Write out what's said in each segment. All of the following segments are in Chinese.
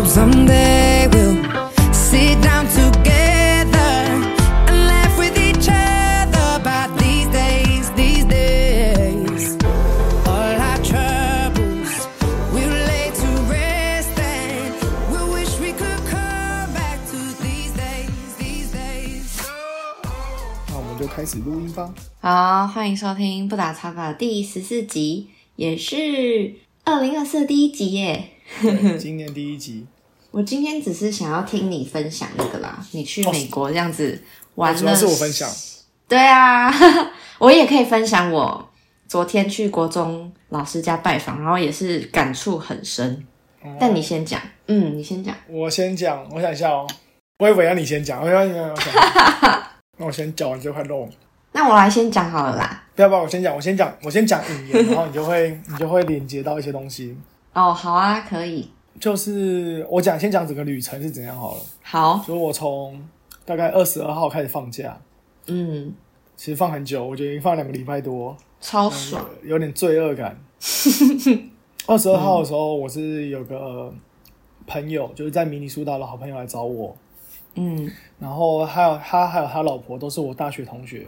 hope someday we'll sit down together and laugh with each other about these days, these days. All our troubles we'll lay to rest and we'll wish we could come back to these days, these days. 那我们就开始录音吧。好，欢迎收听不打草稿第十四集，也是二零二四第一集耶。对 今年第一集，我今天只是想要听你分享那个啦，你去美国这样子玩了，主要是我分享。对啊，我也可以分享我昨天去国中老师家拜访，然后也是感触很深。但你先讲，嗯，你先讲。我先讲，我想一下哦。我以为要你先讲，我要你我想。那我先讲完这块肉，那我来先讲好了啦。不要不要，我先讲，我先讲，我先讲引言，然后你就会你就会连接到一些东西。哦，好啊，可以。就是我讲，先讲整个旅程是怎样好了。好，就是我从大概二十二号开始放假，嗯，其实放很久，我觉得已经放两个礼拜多，超爽。有点罪恶感。二十二号的时候，我是有个朋友，就是在迷你苏达的好朋友来找我，嗯然后还有他还有他老婆都是我大学同学，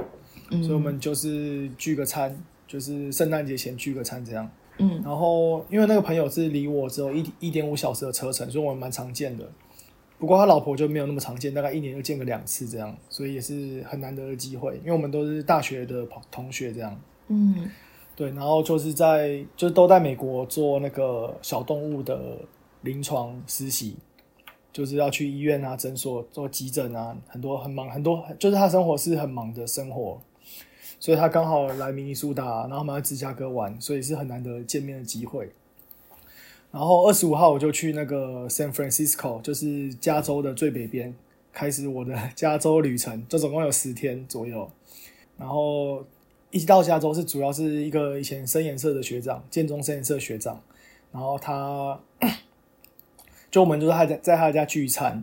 嗯，所以我们就是聚个餐，就是圣诞节前聚个餐这样。嗯然后因为那个朋友是离我只有一一点五小时的车程，所以我们蛮常见的。不过他老婆就没有那么常见，大概一年就见个两次这样，所以也是很难得的机会，因为我们都是大学的朋同学这样。嗯对，然后就是在就是都在美国做那个小动物的临床实习，就是要去医院啊、诊所做急诊啊，很多很忙，很多就是他生活是很忙的生活，所以他刚好来明尼苏达，然后我们在芝加哥玩，所以是很难得见面的机会。然后二十五号我就去那个 San Francisco，就是加州的最北边，开始我的加州旅程，就总共有十天左右。然后一直到加州是主要是一个以前深颜色的学长，建中深颜色学长，然后他 就我们就是他在在他家聚餐，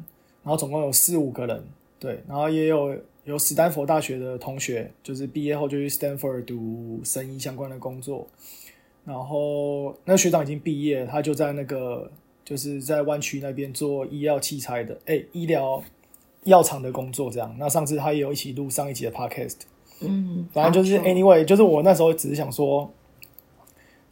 然后总共有四五个人，对，然后也有有史丹佛大学的同学，就是毕业后就去 Stanford 读生医相关的工作，然后那个学长已经毕业，他就在那个就是在湾区那边做医药器材的，哎，医疗药厂的工作这样。那上次他也有一起录上一集的 podcast。嗯，反正就是 anyway，就是我那时候只是想说，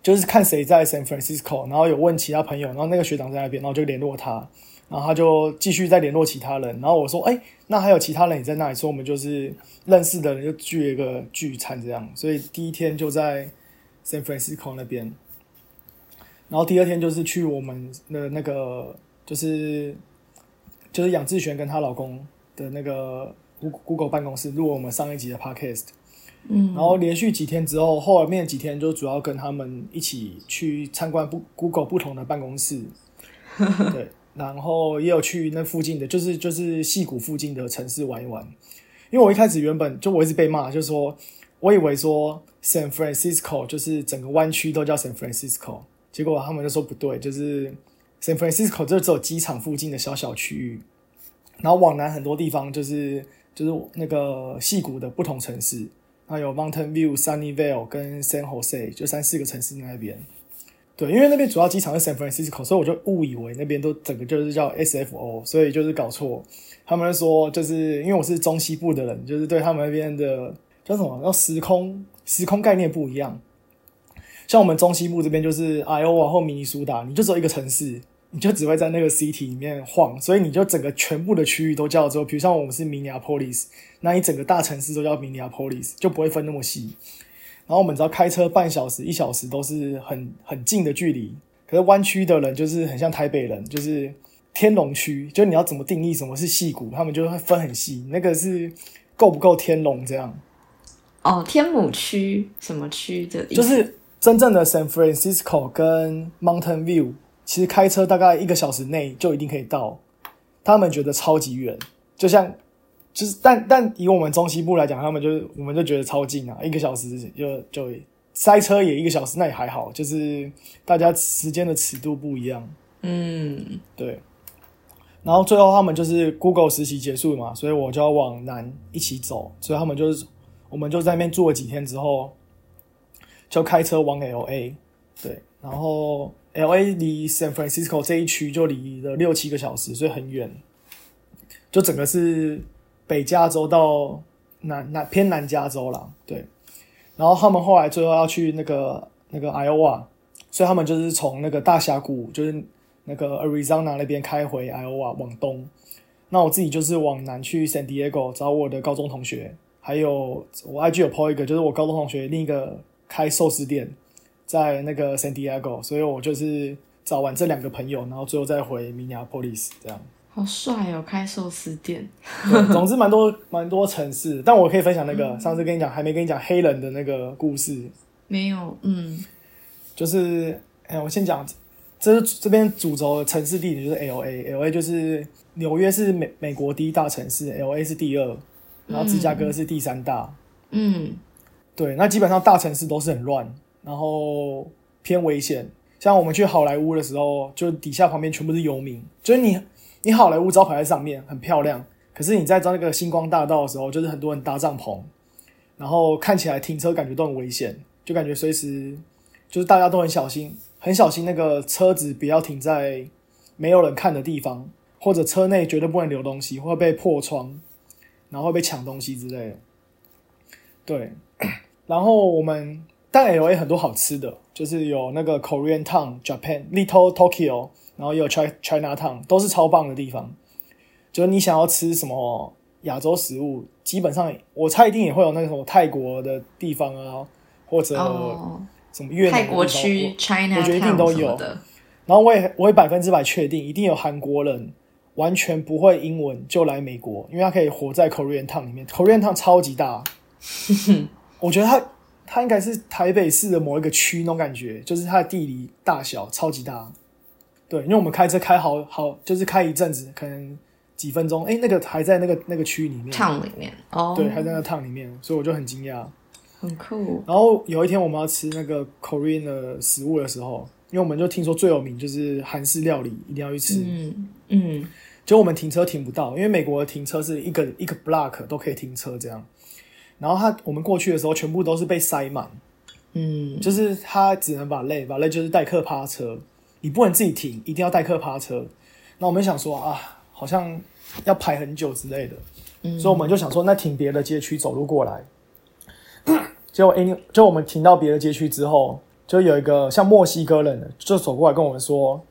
就是看谁在 San Francisco，然后有问其他朋友，然后那个学长在那边，然后就联络他，然后他就继续再联络其他人，然后我说，哎、那还有其他人也在那里，所以我们就是认识的人就聚了一个聚餐这样，所以第一天就在 San Francisco 那边，然后第二天就是去我们的那个就是就是杨志璇跟她老公的那个 Google Google 办公室录我们上一集的 Podcast。嗯，然后连续几天之后，后面几天就主要跟他们一起去参观不 Google 不同的办公室，对，然后也有去那附近的，就是就是戏谷附近的城市玩一玩。因为我一开始原本就我一直被骂，就说我以为说 San Francisco 就是整个湾区都叫 San Francisco，结果他们就说不对，就是 San Francisco 就只有机场附近的小小区域，然后往南很多地方就是就是那个戏谷的不同城市。还有 Mountain View、Sunnyvale 跟 San Jose，就三四个城市那边。对，因为那边主要机场是 San Francisco，所以我就误以为那边都整个就是叫 SFO，所以就是搞错。他们说，就是因为我是中西部的人，就是对他们那边的叫什么，叫时空时空概念不一样。像我们中西部这边就是 Iowa 或明尼苏达，你就只有一个城市，你就只会在那个 city 里面晃，所以你就整个全部的区域都叫做，比如像我们是 Minneapolis，那你整个大城市都叫 Minneapolis，就不会分那么细。然后我们只要开车半小时、一小时都是很很近的距离，可是湾区的人就是很像台北人，就是天龙区，就你要怎么定义什么是细谷，他们就会分很细，那个是够不够天龙这样。哦，天母区什么区的？就是真正的 San Francisco 跟 Mountain View，其实开车大概一个小时内就一定可以到，他们觉得超级远，就像就是但但以我们中西部来讲，他们就是我们就觉得超近啊，一个小时就就塞车也一个小时，那也还好，就是大家时间的尺度不一样。嗯对，然后最后他们就是 Google 实习结束嘛，所以我就要往南一起走，所以他们就是我们就在那边住了几天之后，就开车往 L A，对，然后 L A 离 San Francisco 这一区就离了六七个小时，所以很远。就整个是北加州到南南偏南加州啦，对。然后他们后来最后要去那个那个 Iowa，所以他们就是从那个大峡谷，就是那个 Arizona 那边开回 Iowa 往东。那我自己就是往南去 San Diego 找我的高中同学，还有我 IG 有 po 一个，就是我高中同学另一个开寿司店在那个 San Diego，所以我就是找完这两个朋友，然后最后再回 Minneapolis 这样。好帅哦，开寿司店。总之蛮多 蛮多城市，但我可以分享那个、上次跟你讲还没跟你讲黑人的那个故事，没有，嗯就是哎，我先讲，这是这边主轴的城市地点就是 L A，L A 就是纽约是美美国第一大城市，L A 是第二，然后芝加哥是第三大。嗯对，那基本上大城市都是很乱，然后偏危险。像我们去好莱坞的时候，就底下旁边全部是游民，就是你你好莱坞招牌在上面很漂亮，可是你在那个星光大道的时候，就是很多人搭帐篷，然后看起来停车感觉都很危险，就感觉随时就是大家都很小心，很小心那个车子不要停在没有人看的地方，或者车内绝对不能留东西，会被破窗，然后被抢东西之类的。对，然后我们但 L A 很多好吃的，就是有那个 Korean Town、Japan、Little Tokyo，然后也有 China China Town，都是超棒的地方。就是你想要吃什么亚洲食物，基本上我猜一定也会有那个什么泰国的地方啊，或者哦，什么越南泰国区 China 我觉得一定都有的。然后我也我也百分之百确定，一定有韩国人完全不会英文就来美国，因为他可以活在 Korean Town 里面。Korean Town 超级大，我觉得他他应该是台北市的某一个区那种感觉，就是它的地理大小超级大。对，因为我们开车开好好，就是开一阵子，可能几分钟，哎，那个还在那个那个区里面，town 里面哦，对，还在那个 town 里面，所以我就很惊讶。很酷。然后有一天我们要吃那个 Korean 的食物的时候，因为我们就听说最有名就是韩式料理，一定要去吃。嗯嗯，结果我们停车停不到，因为美国的停车是一个一个 block 都可以停车这样。然后他我们过去的时候，全部都是被塞满，嗯，就是他只能把累，把累就是代客趴车，你不能自己停，一定要代客趴车。那我们想说啊，好像要排很久之类的，嗯所以我们就想说，那停别的街区走路过来。结果 any 就我们停到别的街区之后，就有一个像墨西哥人的就走过来跟我们说，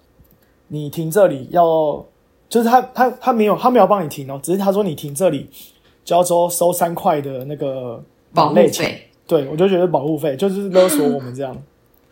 你停这里要，就是他他他没有他没有帮你停哦，只是他说你停这里就要收收三块的那个保护。费对，我就觉得保护费就是勒索我们这样，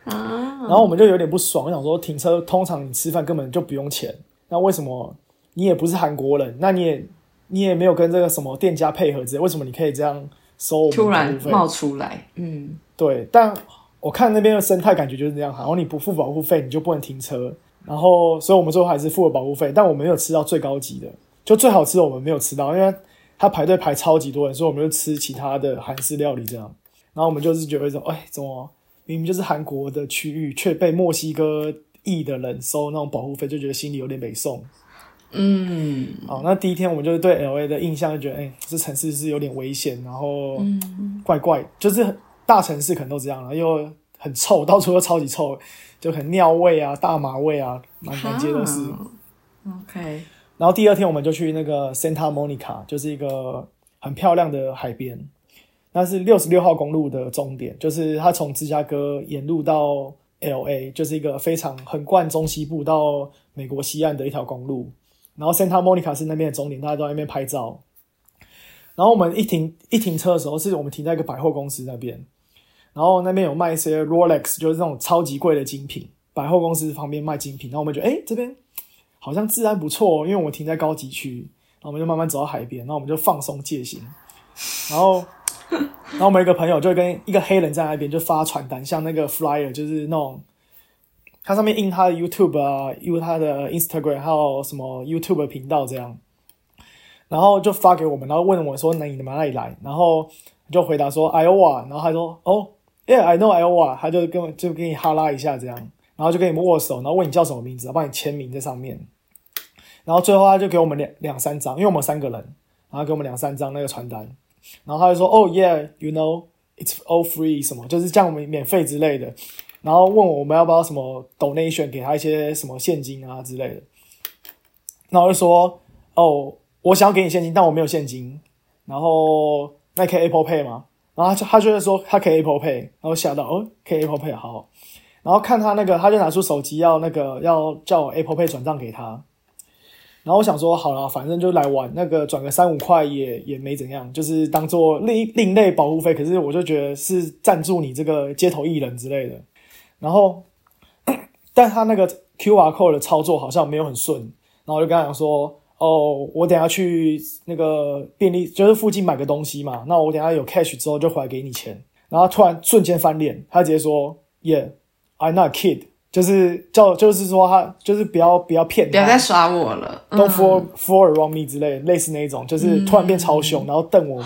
啊，然后我们就有点不爽，我想说停车通常你吃饭根本就不用钱，那为什么你也不是韩国人，那你也你也没有跟这个什么店家配合之类，为什么你可以这样收突？然冒出来，嗯对，但我看那边的生态感觉就是这样，然后你不付保护费你就不能停车，然后所以我们最后还是付了保护费，但我们没有吃到最高级的，就最好吃的我们没有吃到，因为他排队排超级多人，所以我们就吃其他的韩式料理这样，然后我们就是觉得说，哎，怎么明明就是韩国的区域，却被墨西哥裔的人收那种保护费，就觉得心里有点北宋。嗯。好，那第一天我们就是对 L A 的印象就觉得，哎、这城市是有点危险，然后嗯，怪怪，就是大城市可能都这样，然后又很臭，到处都超级臭，就很尿味啊、大麻味啊，满满街都是。啊 OK，然后第二天我们就去那个 Santa Monica，就是一个很漂亮的海边，那是六十六号公路的终点，就是它从芝加哥沿路到 L A，就是一个非常横贯中西部到美国西岸的一条公路。然后 Santa Monica 是那边的终点，大家都在那边拍照。然后我们一停一停车的时候，是我们停在一个百货公司那边，然后那边有卖一些 Rolex，就是这种超级贵的精品，百货公司旁边卖精品。然后我们觉得，哎，这边好像治安不错、因为我们停在高级区，然后我们就慢慢走到海边，然后我们就放松戒心，然后，然后我们一个朋友就跟一个黑人在那边就发传单，像那个 flyer，就是那种，它上面印他的 YouTube 啊，印他的 Instagram，还有什么 YouTube 频道这样，然后就发给我们，然后问我说：“那你们哪里来？”然后就回答说 Iowa，然后他说：“哦，Yeah，I know Iowa。”他就跟就给你哈拉一下这样，然后就跟你们握手，然后问你叫什么名字，帮你签名在上面。然后最后他就给我们两两三张，因为我们三个人，然后给我们两三张那个传单，然后他就说：“哦、yeah，you know it's all free 什么，就是这样我们免费之类的。”然后问我们要不要什么 donation 给他一些什么现金啊之类的。然后我就说哦，我想要给你现金，但我没有现金。然后那可以 Apple Pay 吗？然后他就他就会说他可以 Apple Pay，然后吓到哦，可以 Apple Pay 好。然后看他那个，他就拿出手机要那个要叫我 Apple Pay 转账给他。然后我想说好了，反正就来玩，那个转个三五块也也没怎样，就是当做另另类保护费。可是我就觉得是赞助你这个街头艺人之类的。然后，但他那个 QR code 的操作好像没有很顺，然后我就跟他讲说，哦，我等下去那个便利，就是附近买个东西嘛，那我等下有 cash 之后就回来给你钱。然后突然瞬间翻脸，他直接说，Yeah，I'm not a kid，就是叫就是说他就是不要不要骗他，不要再耍我了。Don't 嗯。fool fool around me 之类的，类似那一种，就是突然变超凶，然后瞪我们，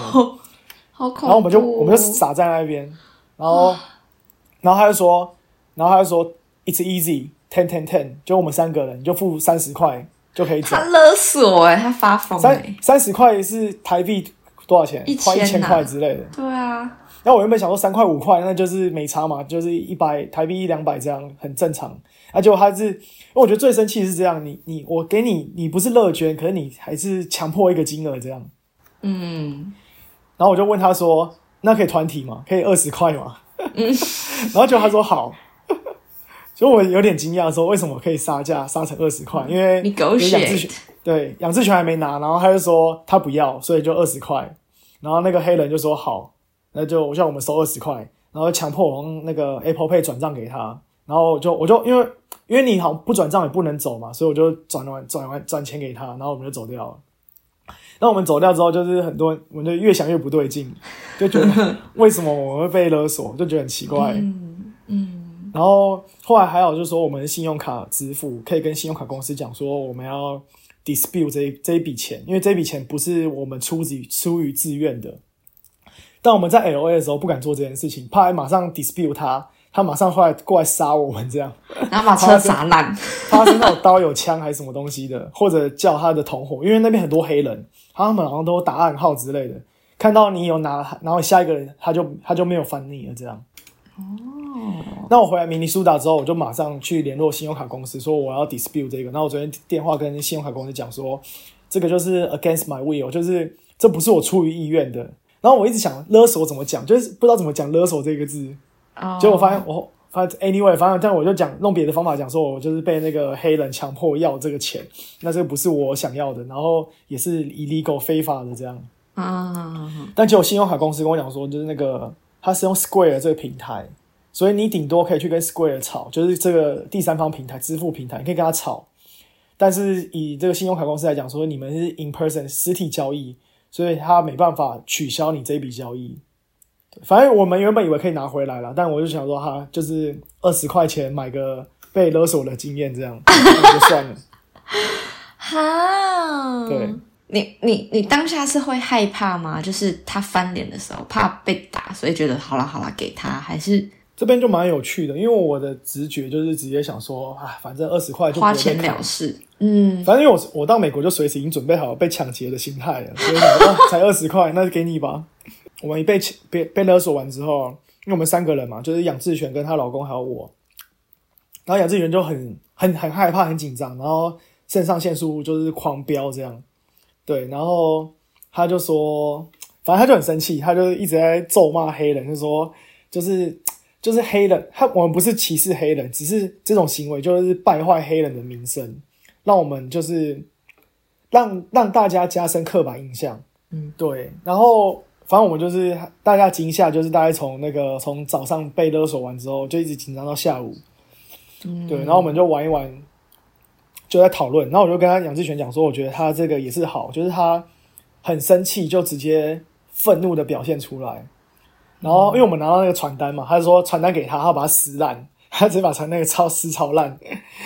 好恐怖。然后我们就我们就傻在那边，然后然后他就说，然后他就说 It's easy ten ten ten，就我们三个人，你就付三十块就可以走他，勒索哎、他发疯哎、三三十块是台币多少钱？一千块之类的。对啊，然后我原本想说三块五块，那就是没差嘛，就是一百台币一两百这样，很正常。而且他是，因为我觉得最生气的是这样，你你我给你，你不是乐捐，可是你还是强迫一个金额这样。嗯，然后我就问他说：“那可以团体吗？可以二十块吗？” 然后就他说好。所以我有点惊讶，说为什么可以杀价杀成二十块？因为你养志血权，对养殖权还没拿，然后他就说他不要，所以就二十块。然后那个黑人就说好，那就我叫我们收二十块，然后强迫我用那个 Apple Pay 转账给他。然后我就我就因为因为你好像不转账也不能走嘛，所以我就转完转完转钱给他，然后我们就走掉了。那我们走掉之后，就是很多人我们就越想越不对劲，就觉得 为什么我们会被勒索，就觉得很奇怪。嗯嗯，然后后来还有就是说，我们信用卡支付可以跟信用卡公司讲说，我们要 dispute 这一这一笔钱，因为这笔钱不是我们出自出于自愿的。但我们在 L A 的时候不敢做这件事情，怕马上 dispute 他，他马上后来过来杀我们这样。然后把车砸烂，他身上有刀有枪还是什么东西的，或者叫他的同伙，因为那边很多黑人，他们好像都打暗号之类的，看到你有拿，然后下一个人他就他就没有翻你了这样。哦，那我回来明尼苏达之后，我就马上去联络信用卡公司，说我要 dispute 这个。那我昨天电话跟信用卡公司讲说，这个就是 against my will，就是这不是我出于意愿的。然后我一直想勒索怎么讲，就是不知道怎么讲勒索这个字。哦结果我发现我发现 anyway，反正但我就讲用别的方法讲，说我就是被那个黑人强迫要这个钱，那这个不是我想要的，然后也是 illegal 非法的这样。啊，但结果信用卡公司跟我讲说，就是那个他是用 Square 这个平台，所以你顶多可以去跟 Square 吵，就是这个第三方平台支付平台，你可以跟他吵。但是以这个信用卡公司来讲，说你们是 in person 实体交易，所以他没办法取消你这一笔交易。反正我们原本以为可以拿回来了，但我就想说，哈，就是二十块钱买个被勒索的经验，这样那就算了。哈，对，你你你当下是会害怕吗？就是他翻脸的时候，怕被打，所以觉得好了好了给他，还是这边就蛮有趣的，因为我的直觉就是直接想说，啊，反正二十块就不会被花钱了事？嗯，反正因为我我到美国就随时已经准备好被抢劫的心态了，所以想说、哦、才二十块，那就给你吧。我们一被被被勒索完之后，因为我们三个人嘛，就是杨志全跟她老公还有我，然后杨志全就很很很害怕、很紧张，然后肾上腺素就是狂飙这样。对，然后他就说，反正他就很生气，他就一直在咒骂黑人，就说就是就是黑人，他我们不是歧视黑人，只是这种行为就是败坏黑人的名声，让我们就是让让大家加深刻板印象。嗯，对，然后。反正我们就是大家惊吓，就是大概从那个从早上被勒索完之后，就一直紧张到下午。嗯对，然后我们就玩一玩，就在讨论。然后我就跟他杨志全讲说，我觉得他这个也是好，就是他很生气，就直接愤怒的表现出来。然后因为我们拿到那个传单嘛，他就说传单给他，他把它撕烂，他直接把传那个超撕超烂，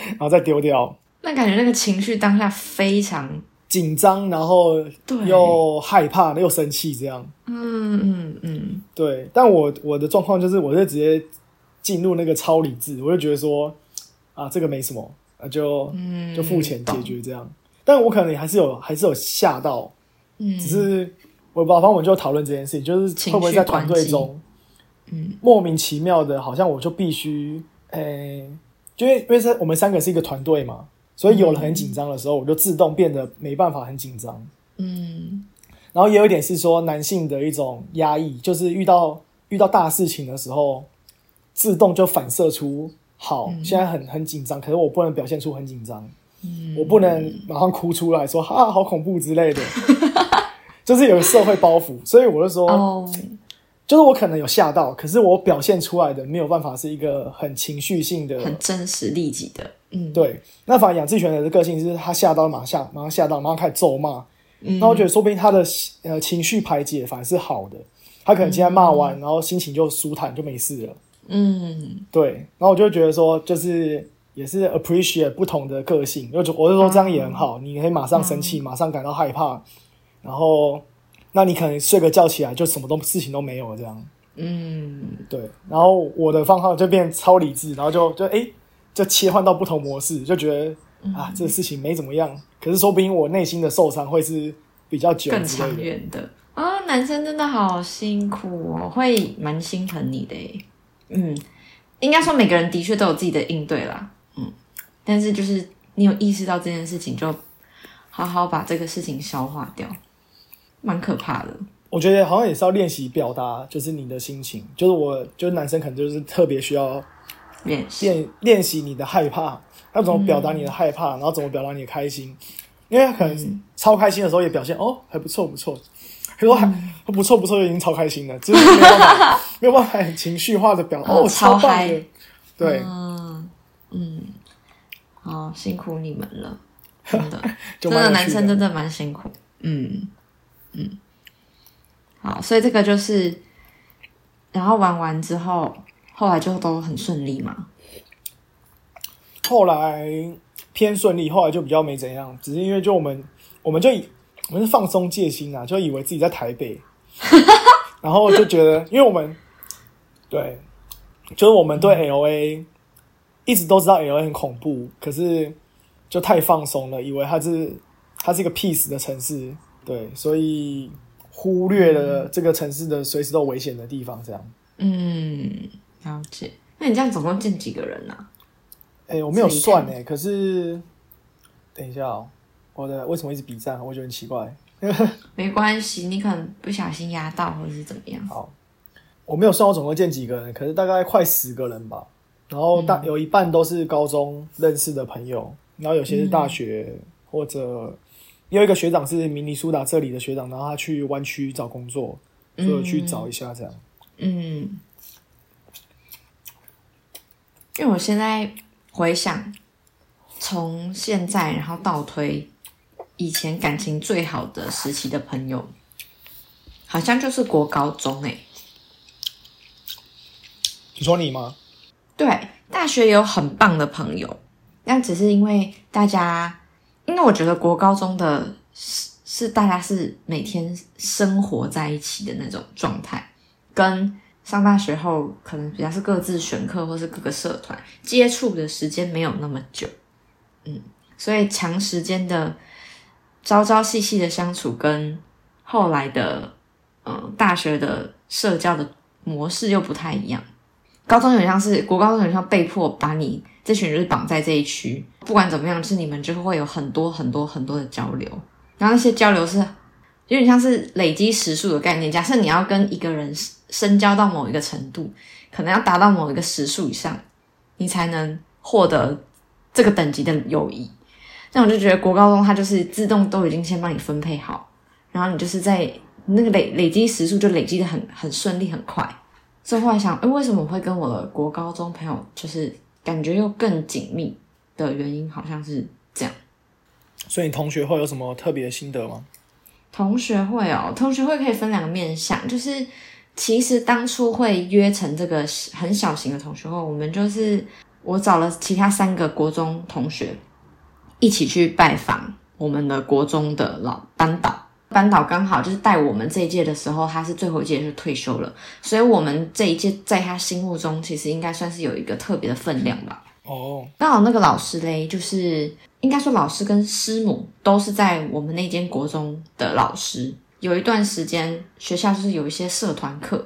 然后再丢掉。那感觉那个情绪当下非常，紧张，然后又害怕又生气，这样。嗯嗯嗯，对，但我我的状况就是，我就直接进入那个超理智，我就觉得说，啊，这个没什么，啊，就嗯就付钱解决这样。但我可能也还是有还是有吓到，嗯，只是我反正我们就讨论这件事情，就是会不会在团队中，嗯，莫名其妙的，好像我就必须诶、就因为因为是我们三个是一个团队嘛，所以有了很紧张的时候，我就自动变得没办法很紧张。嗯。然后也有一点是说男性的一种压抑，就是遇到遇到大事情的时候，自动就反射出好，现在很很紧张，可是我不能表现出很紧张，嗯。我不能马上哭出来说啊好恐怖之类的，就是有社会包袱，所以我就说，哦，就是我可能有吓到，可是我表现出来的没有办法是一个很情绪性的，很真实利己的，嗯，对。那反而养志全的个性是他吓到马上吓，马上吓到，马上开始咒骂，嗯那我觉得说不定他的呃情绪排解反而是好的，他可能今天骂完，然后心情就舒坦就没事了。嗯对，然后我就觉得说，就是也是 appreciate 不同的个性，就我就说这样也很好，你可以马上生气，马上感到害怕，然后那你可能睡个觉起来就什么都事情都没有了这样。嗯对，然后我的方法就变超理智，然后就就哎就切换到不同模式，就觉得啊这个事情没怎么样，可是说不定我内心的受伤会是比较久更长。远的啊、男生真的好辛苦哦，会蛮心疼你的诶。嗯，应该说每个人的确都有自己的应对啦，嗯，但是就是你有意识到这件事情，就好好把这个事情消化掉，蛮可怕的。我觉得好像也是要练习表达，就是你的心情，就是我就是男生可能就是特别需要练习，练练习你的害怕，要怎么表达你的害怕，然后怎么表达你的开心，因为可能超开心的时候也表现哦还不错不错，可是我还、不错不错就已经超开心了，就是没有办法没有办法很情绪化的表达哦哦超嗨的，对，嗯。嗯，好辛苦你们了，真的。就真的。男生真的蛮辛苦，嗯。嗯，好，所以这个就是，然后玩完之后，后来就都很顺利嘛，后来偏顺利，后来就比较没怎样，只是因为就我们我们就以我们是放松戒心啊，就以为自己在台北，然后就觉得，因为我们对，就是我们对 L A 一直都知道 L A 很恐怖，可是就太放松了，以为它是它是一个 peace 的城市，对，所以忽略了这个城市的随时都危险的地方，这样。嗯，了解。那你这样总共见几个人啊？哎、我没有算趟哎、可是等一下哦，我的为什么一直比赞？我觉得很奇怪。没关系，你可能不小心压到，或者是怎么样。好，我没有算我总共见几个人，可是大概快十个人吧。然后大、有一半都是高中认识的朋友，然后有些是大学、或者也有一个学长是明尼苏达这里的学长，然后他去湾区找工作，所以我去找一下这样。嗯，因为我现在回想，从现在然后倒推以前感情最好的时期的朋友，好像就是国高中诶、你说你吗？对，大学也有很棒的朋友，但只是因为大家，因为我觉得国高中的是是大家是每天生活在一起的那种状态，跟上大学后可能比较是各自选课或是各个社团接触的时间没有那么久，嗯，所以长时间的朝朝夕夕的相处，跟后来的嗯、呃大学的社交的模式又不太一样。高中很像是国高中有点像被迫把你这群人绑在这一区，不管怎么样，就是你们就会有很多很多很多的交流，然后那些交流是有点像是累积时数的概念。假设你要跟一个人深交到某一个程度，可能要达到某一个时数以上，你才能获得这个等级的友谊。那我就觉得国高中它就是自动都已经先帮你分配好，然后你就是在那个累累积时数就累积的很很顺利很快。所以后来想，哎，为什么会跟我的国高中朋友就是感觉又更紧密的原因，好像是这样。所以你同学会有什么特别的心得吗？同学会哦，同学会可以分两个面向，就是其实当初会约成这个很小型的同学会，我们就是我找了其他三个国中同学一起去拜访我们的国中的老班导。班导刚好就是带我们这一届的时候，他是最后一届就退休了，所以我们这一届在他心目中其实应该算是有一个特别的分量吧。哦，刚好那个老师嘞，就是应该说老师跟师母都是在我们那间国中的老师。有一段时间学校就是有一些社团课，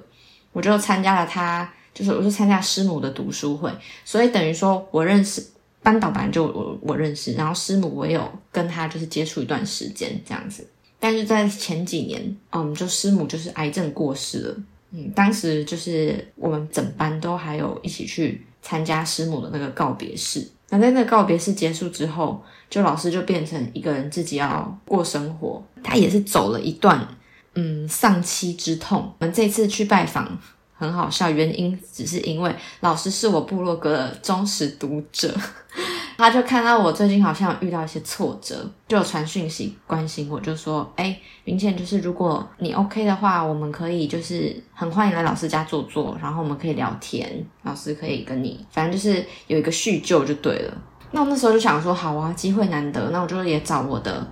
我就参加了他就是我就参加师母的读书会，所以等于说我认识班导本来就我我认识，然后师母我有跟他就是接触一段时间这样子，但是在前几年，嗯，就师母就是癌症过世了，嗯，当时就是我们整班都还有一起去参加师母的那个告别式。那在那个告别式结束之后，就老师就变成一个人自己要过生活，他也是走了一段嗯丧妻之痛。我们这次去拜访很好笑，原因只是因为老师是我部落格的忠实读者，他就看到我最近好像遇到一些挫折，就有传讯息关心我，就说：“哎，明倩，就是如果你 OK 的话，我们可以就是很欢迎来老师家坐坐，然后我们可以聊天，老师可以跟你，反正就是有一个叙旧就对了。”那我那时候就想说，好啊，机会难得，那我就也找我的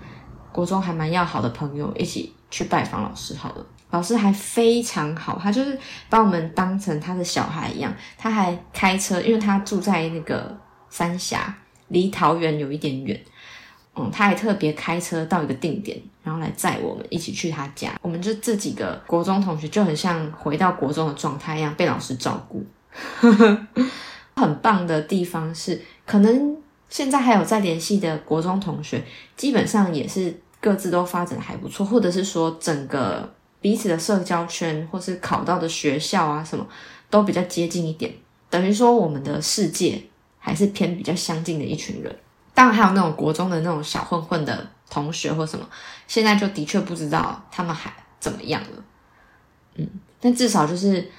国中还蛮要好的朋友一起去拜访老师好了。老师还非常好，他就是把我们当成他的小孩一样，他还开车，因为他住在那个三峡，离桃园有一点远，嗯，他还特别开车到一个定点，然后来载我们一起去他家。我们就这几个国中同学就很像回到国中的状态一样，被老师照顾。很棒的地方是，可能现在还有在联系的国中同学，基本上也是各自都发展的还不错，或者是说整个彼此的社交圈，或是考到的学校啊什么，都比较接近一点。等于说，我们的世界还是偏比较相近的一群人。当然，还有那种国中的那种小混混的同学或什么，现在就的确不知道他们还怎么样了。嗯，但至少就是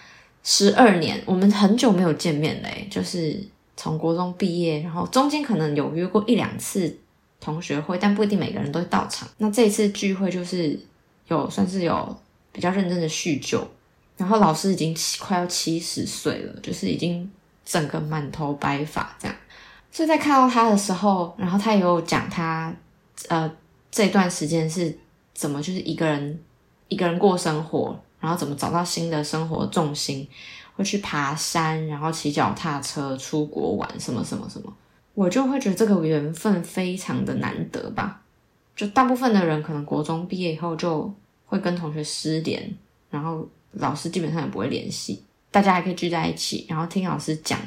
十二年，我们很久没有见面嘞，就是从国中毕业，然后中间可能有约过一两次同学会，但不一定每个人都会到场。那这一次聚会就是有算是有比较认真的叙旧，然后老师已经七快要七十岁了，就是已经整个满头白发这样。所以在看到他的时候，然后他也有讲他呃这段时间是怎么就是一个人一个人过生活，然后怎么找到新的生活重心，会去爬山，然后骑脚踏车出国玩什么什么什么，我就会觉得这个缘分非常的难得吧。就大部分的人可能国中毕业以后就会跟同学失联，然后老师基本上也不会联系，大家还可以聚在一起，然后听老师讲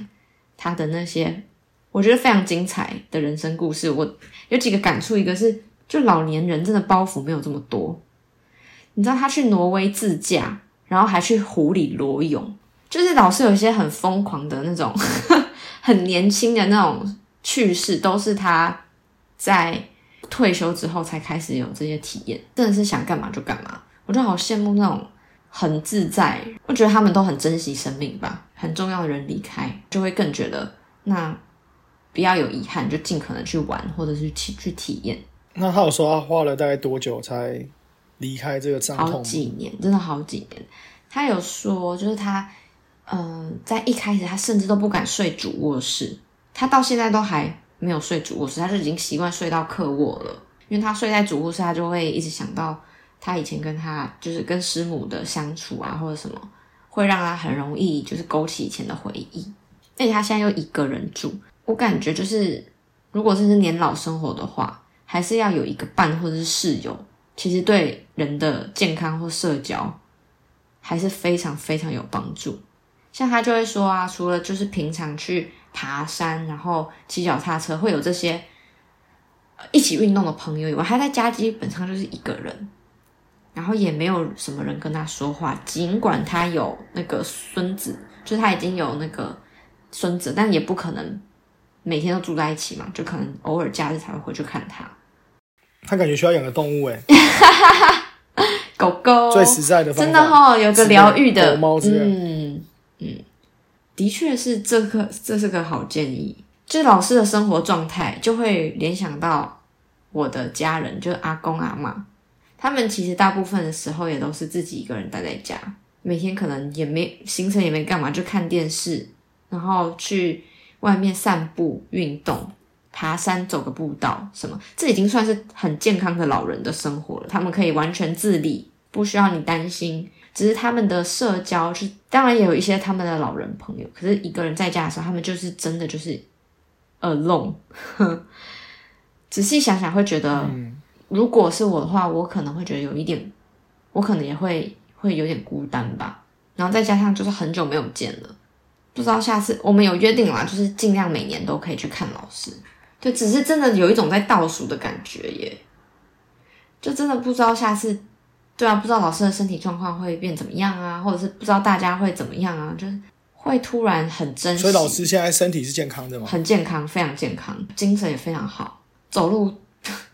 他的那些我觉得非常精彩的人生故事。我有几个感触，一个是就老年人真的包袱没有这么多。你知道他去挪威自驾，然后还去湖里裸泳，就是老是有一些很疯狂的那种，很年轻的那种趣事，都是他在退休之后才开始有这些体验，真的是想干嘛就干嘛。我就好羡慕那种很自在，我觉得他们都很珍惜生命吧。很重要的人离开，就会更觉得那不要有遗憾，就尽可能去玩，或者是去去体验。那他有说他花了大概多久才离开这个伤好痛？几年，真的好几年。他有说，就是他，嗯、在一开始他甚至都不敢睡主卧室，他到现在都还没有睡主卧室，他就已经习惯睡到客卧了。因为他睡在主卧室，他就会一直想到他以前跟他就是跟师母的相处啊，或者什么，会让他很容易就是勾起以前的回忆。而且他现在又一个人住，我感觉就是如果这是年老生活的话，还是要有一个伴或者是室友，其实对人的健康或社交还是非常非常有帮助。像他就会说啊，除了就是平常去爬山，然后骑脚踏车，会有这些一起运动的朋友以外，他在家基本上就是一个人，然后也没有什么人跟他说话。尽管他有那个孙子，就是他已经有那个孙子，但也不可能每天都住在一起嘛，就可能偶尔假日才会回去看他。他感觉需要养个动物哎，狗狗最实在的方法。真的哈、有个疗愈的狗猫之类的嗯嗯，的确是这个，这是个好建议。就是老师的生活状态，就会联想到我的家人，就是阿公阿妈，他们其实大部分的时候也都是自己一个人待在家，每天可能也没行程也没干嘛，就看电视，然后去外面散步、运动、爬山、走个步道什么，这已经算是很健康的老人的生活了。他们可以完全自理，不需要你担心。只是他们的社交是，当然也有一些他们的老人朋友，可是一个人在家的时候，他们就是真的就是 alone。仔细想想，会觉得，如果是我的话，我可能会觉得有一点，我可能也会会有点孤单吧。然后再加上就是很久没有见了，不知道下次我们有约定啦，就是尽量每年都可以去看老师。对，只是真的有一种在倒数的感觉耶，就真的不知道下次，对啊，不知道老师的身体状况会变怎么样啊，或者是不知道大家会怎么样啊，就是会突然很珍惜。所以老师现在身体是健康的吗？很健康，非常健康，精神也非常好，走路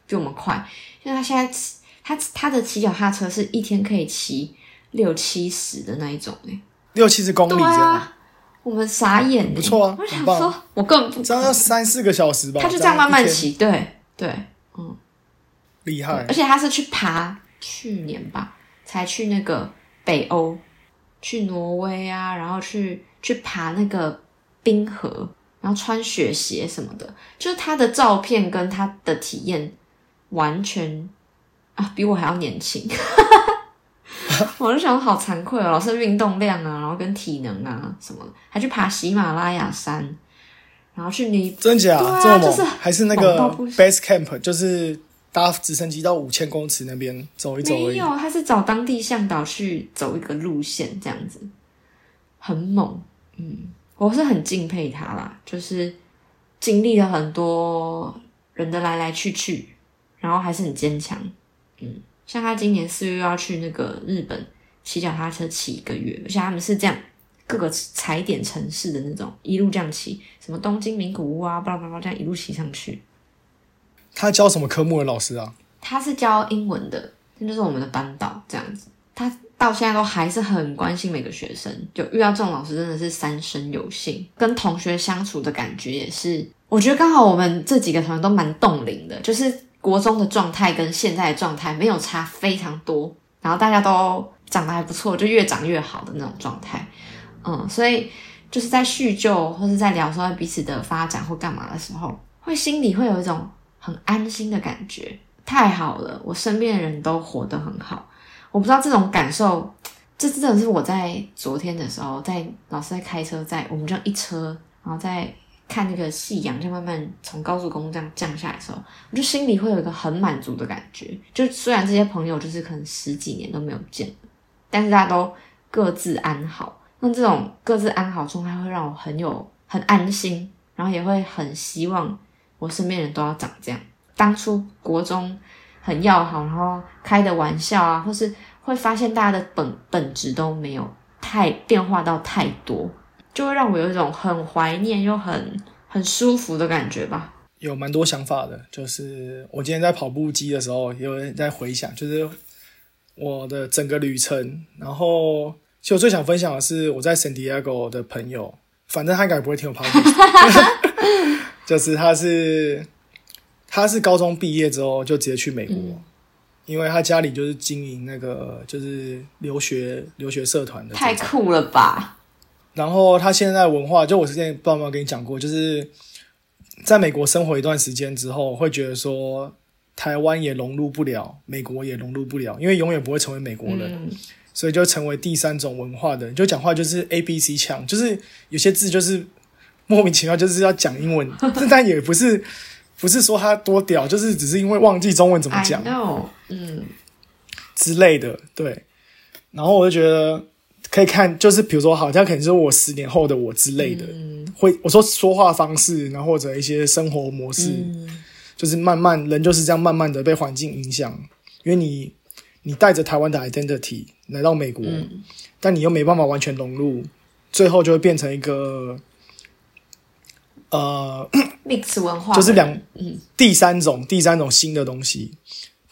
比我们快。因为他现在骑他他的骑脚踏车是一天可以骑六七十的那一种哎，六七十公里对这样，啊，我们傻眼欸。不错啊我想说，我根本不，这样要三四个小时吧？他就这样慢慢，骑，对对，嗯。厉害。而。且他是去爬，去年吧才去那个北欧，去挪威啊，然后去去爬那个冰河，然后穿雪鞋什么的，就是他的照片跟他的体验完全啊比我还要年轻。我就想好惭愧哦，老师的运动量啊，然后跟体能啊什么，还去爬喜马拉雅山，然后去尼真假、这么猛？就是还是那个 base camp，就是搭直升机到五千公尺那边走一走。没有，他是找当地向导去走一个路线，这样子很猛。嗯，我是很敬佩他啦，就是经历了很多人的来来去去，然后还是很坚强。嗯，像他今年四月要去那个日本骑脚踏车骑一个月，而且他们是这样各个踩点城市的那种，一路这样骑，什么东京名古屋啊，巴拉巴拉这样一路骑上去。他教什么科目的老师啊？他是教英文的，那就是我们的班导这样子。他到现在都还是很关心每个学生，就遇到这种老师真的是三生有幸。跟同学相处的感觉也是，我觉得刚好我们这几个同学都蛮冻龄的，就是国中的状态跟现在的状态没有差非常多，然后大家都长得还不错，就越长越好的那种状态。嗯，所以就是在叙旧或是在聊说彼此的发展或干嘛的时候，会心里会有一种很安心的感觉。太好了，我身边的人都活得很好。我不知道这种感受，这真的是我在昨天的时候，在老师在开车在，我们这样一车，然后在看那个夕阳，就慢慢从高速公路这样降下来的时候，我就心里会有一个很满足的感觉。就虽然这些朋友就是可能十几年都没有见，但是大家都各自安好。那这种各自安好状态会让我很有很安心，然后也会很希望我身边人都要长这样。当初国中很要好，然后开的玩笑啊，或是会发现大家的本本质都没有太变化到太多，就会让我有一种很怀念又很很舒服的感觉吧。有蛮多想法的，就是我今天在跑步机的时候，有人在回想，就是我的整个旅程。然后，其实我最想分享的是我在 San Diego 的朋友，反正他应该不会听我 podcast，就是他是他是高中毕业之后就直接去美国，因为他家里就是经营那个就是留学留学社团的，太酷了吧！然后他现在文化，就我之前不知道有没有跟你讲过，就是在美国生活一段时间之后，会觉得说台湾也融入不了，美国也融入不了，因为永远不会成为美国人，嗯，所以就成为第三种文化的人，就讲话就是 A B C 腔，就是有些字就是莫名其妙就是要讲英文，但也不是 不是说他多屌，就是只是因为忘记中文怎么讲。know，嗯，之类的，对。然后我就觉得可以看，就是比如说，好像可能是我十年后的我之类的，会我说说话方式，然后或者一些生活模式，就是慢慢人就是这样慢慢的被环境影响，因为你你带着台湾的 identity 来到美国，但你又没办法完全融入，最后就会变成一个呃 mix 文化就是两嗯。第三种第三种新的东西。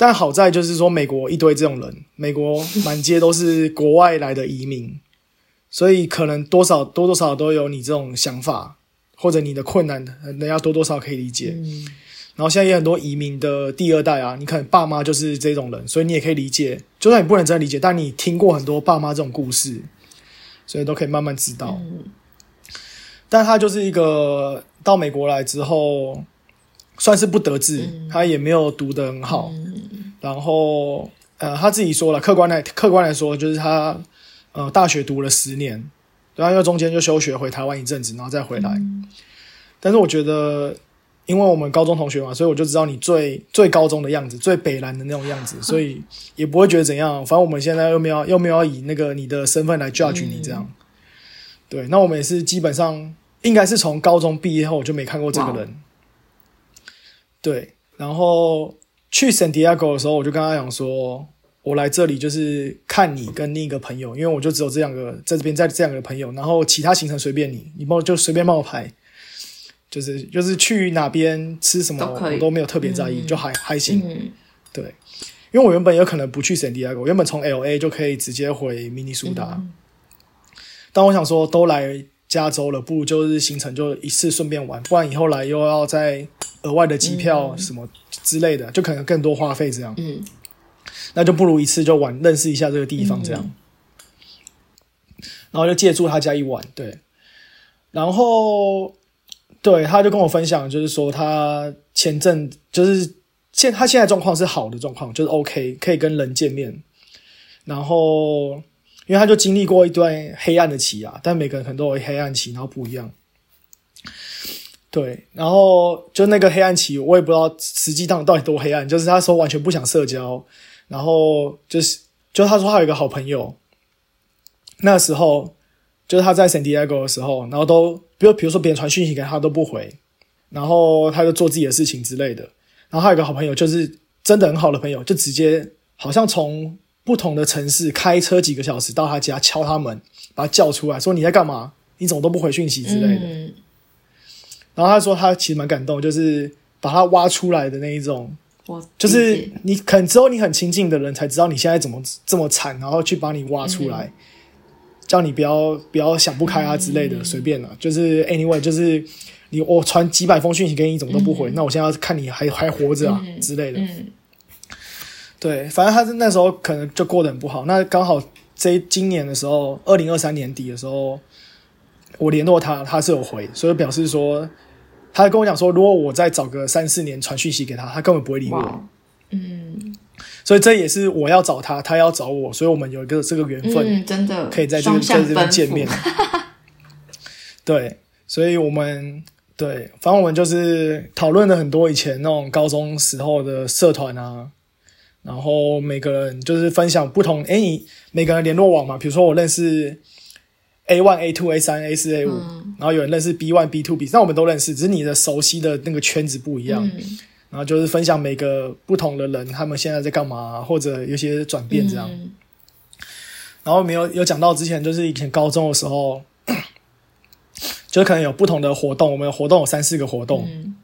但好在就是说，美国一堆这种人，美国满街都是国外来的移民，所以可能多少多多少少都有你这种想法，或者你的困难，人家多多少少可以理解。嗯然后现在也很多移民的第二代啊，你可能爸妈就是这种人，所以你也可以理解。就算你不能真的理解，但你听过很多爸妈这种故事，所以都可以慢慢知道。但他就是一个到美国来之后，算是不得志，他也没有读得很好。然后呃，他自己说了，客观来客观来说，就是他呃大学读了十年，然后又中间就休学回台湾一阵子，然后再回来。但是我觉得，因为我们高中同学嘛，所以我就知道你最最高中的样子，最北蓝的那种样子，所以也不会觉得怎样。反正我们现在又没有又没有要以那个你的身份来 judge 你这样。对，那我们也是基本上应该是从高中毕业后我就没看过这个人。对，然后去 San Diego 的时候，我就跟他讲说，我来这里就是看你跟另一个朋友，因为我就只有这两个在这边在这两个朋友，然后其他行程随便你，你帮我就随便帮我排，就是就是去哪边吃什么都我都没有特别在意，嗯。就还还行。嗯。对，因为我原本有可能不去 San Diego，我原本从 L A 就可以直接回明尼苏达，嗯。但我想说都来加州了，不如就是行程就一次顺便玩，不然以后来又要再额外的机票什么之类的，就可能更多花费这样，嗯。那就不如一次就玩认识一下这个地方这样，然后就借住他家一晚，对，然后对他就跟我分享，就是说他前阵就是现他现在状况是好的状况，就是 OK 可以跟人见面，然后因为他就经历过一段黑暗的期啊，但每个人可能都有黑暗期，然后不一样。对，然后就那个黑暗期，我也不知道实际上到底多黑暗。就是他说完全不想社交，然后就是就他说他有一个好朋友，那时候就是他在 San Diego 的时候，然后都比如比如说别人传讯息给他都不回，然后他就做自己的事情之类的。然后他有一个好朋友，就是真的很好的朋友，就直接好像从不同的城市开车几个小时到他家敲他门，把他叫出来说你在干嘛？你怎么都不回讯息之类的。嗯。然后他说他其实蛮感动，就是把他挖出来的那一种，就是你可能只有你很亲近的人才知道你现在怎么这么惨，然后去把你挖出来，叫你不要不要想不开啊之类的，随便了、就是、anyway，就是你我传几百封讯息给你，怎么都不回，那我现在要看你还还活着啊、之类的。嗯对，反正他是那时候可能就过得很不好。那刚好这今年的时候，二零二三年底的时候，我联络他，他是有回，所以表示说，他跟我讲说，如果我再找个三四年传讯息给他，他根本不会理我。嗯所以这也是我要找他，他要找我，所以我们有一个这个缘分，嗯，真的可以在这在这见面。对，所以我们对，反正我们就是讨论了很多以前那种高中时候的社团啊，然后每个人就是分享不同，哎，你每个人联络网嘛，比如说我认识 A one、A two、A 三、A 四、A 五、嗯。然后有人认识 B one、B two、B，那我们都认识，只是你的熟悉的那个圈子不一样。嗯。然后就是分享每个不同的人他们现在在干嘛，或者有些转变这样。嗯。然后没有有讲到之前就是以前高中的时候，就可能有不同的活动，我们有活动有三四个活动，嗯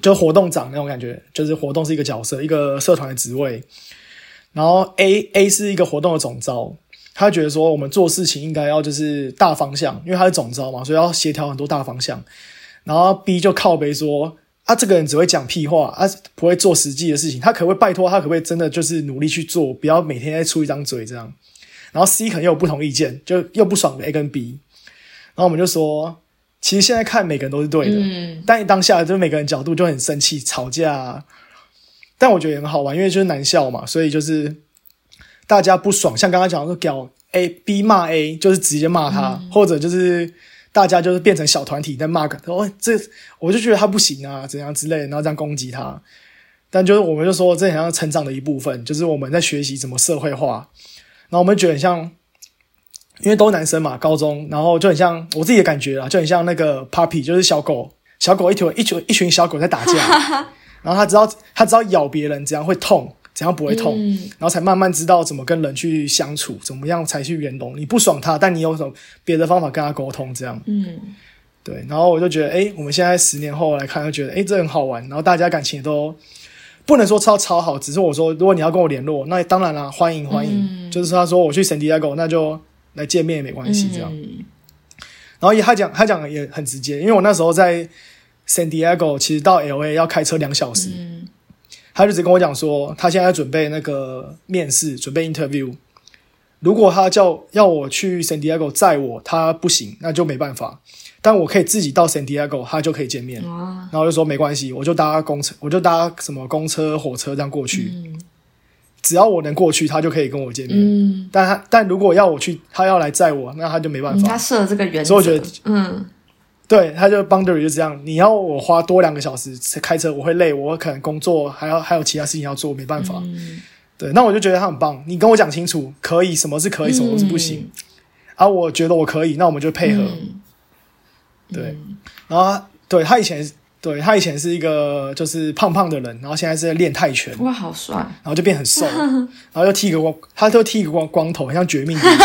就活动长那种感觉，就是活动是一个角色，一个社团的职位。然后 A A 是一个活动的总招，他觉得说我们做事情应该要就是大方向，因为他是总招嘛，所以要协调很多大方向。然后 B 就靠背说啊，这个人只会讲屁话啊，不会做实际的事情。他可不可以拜托他，可不可以真的就是努力去做，不要每天在出一张嘴这样。然后 C 可能有不同意见，就又不爽的 A 跟 B。然后我们就说，其实现在看每个人都是对的，嗯但当下就是每个人角度就很生气、吵架、啊。但我觉得也很好玩，因为就是男校嘛，所以就是大家不爽，像刚刚讲说屌 A B 骂 A，就是直接骂他，或者就是大家就是变成小团体在骂个，哦，这我就觉得他不行啊，怎样之类的，然后这样攻击他。但就是我们就说，这很像成长的一部分，就是我们在学习怎么社会化。然后我们觉得很像，因为都是男生嘛，高中，然后就很像我自己的感觉啊，就很像那个 puppy，就是小狗，小狗一群一群一群小狗在打架，然后他知道他知道咬别人怎样会痛，怎样不会痛，嗯然后才慢慢知道怎么跟人去相处，怎么样才去圆融。你不爽他，但你有什么别的方法跟他沟通，这样嗯对。然后我就觉得，哎，我们现在十年后来看，就觉得，哎，这很好玩。然后大家感情也都不能说超超好，只是我说，如果你要跟我联络，那当然啦，欢迎欢迎。嗯就是他说我去 San Diego，那就来见面也没关系，这样。嗯然后也他讲他讲也很直接，因为我那时候在 San Diego，其实到 L A 要开车两小时，嗯他就只跟我讲说，他现在在准备那个面试，准备 interview。如果他叫要我去 San Diego 载我，他不行，那就没办法。但我可以自己到 San Diego，他就可以见面。哇然后我就说没关系，我就搭公车，我就搭什么公车、火车这样过去。嗯只要我能过去，他就可以跟我见面。嗯，但他但如果要我去，他要来载我，那他就没办法。嗯他设了这个原则，所以我觉得嗯对，他就 boundary 就这样。你要我花多两个小时开车，我会累，我可能工作还要还有其他事情要做，没办法。嗯对，那我就觉得他很棒。你跟我讲清楚，可以什么是可以，什么是不行、啊，我觉得我可以，那我们就配合。嗯对，然后他对他以前对他以前是一个就是胖胖的人，然后现在是在练泰拳，哇，好帅！然后就变很瘦，然后又剃一个光，他就剃一个光光头，很像绝命毒师。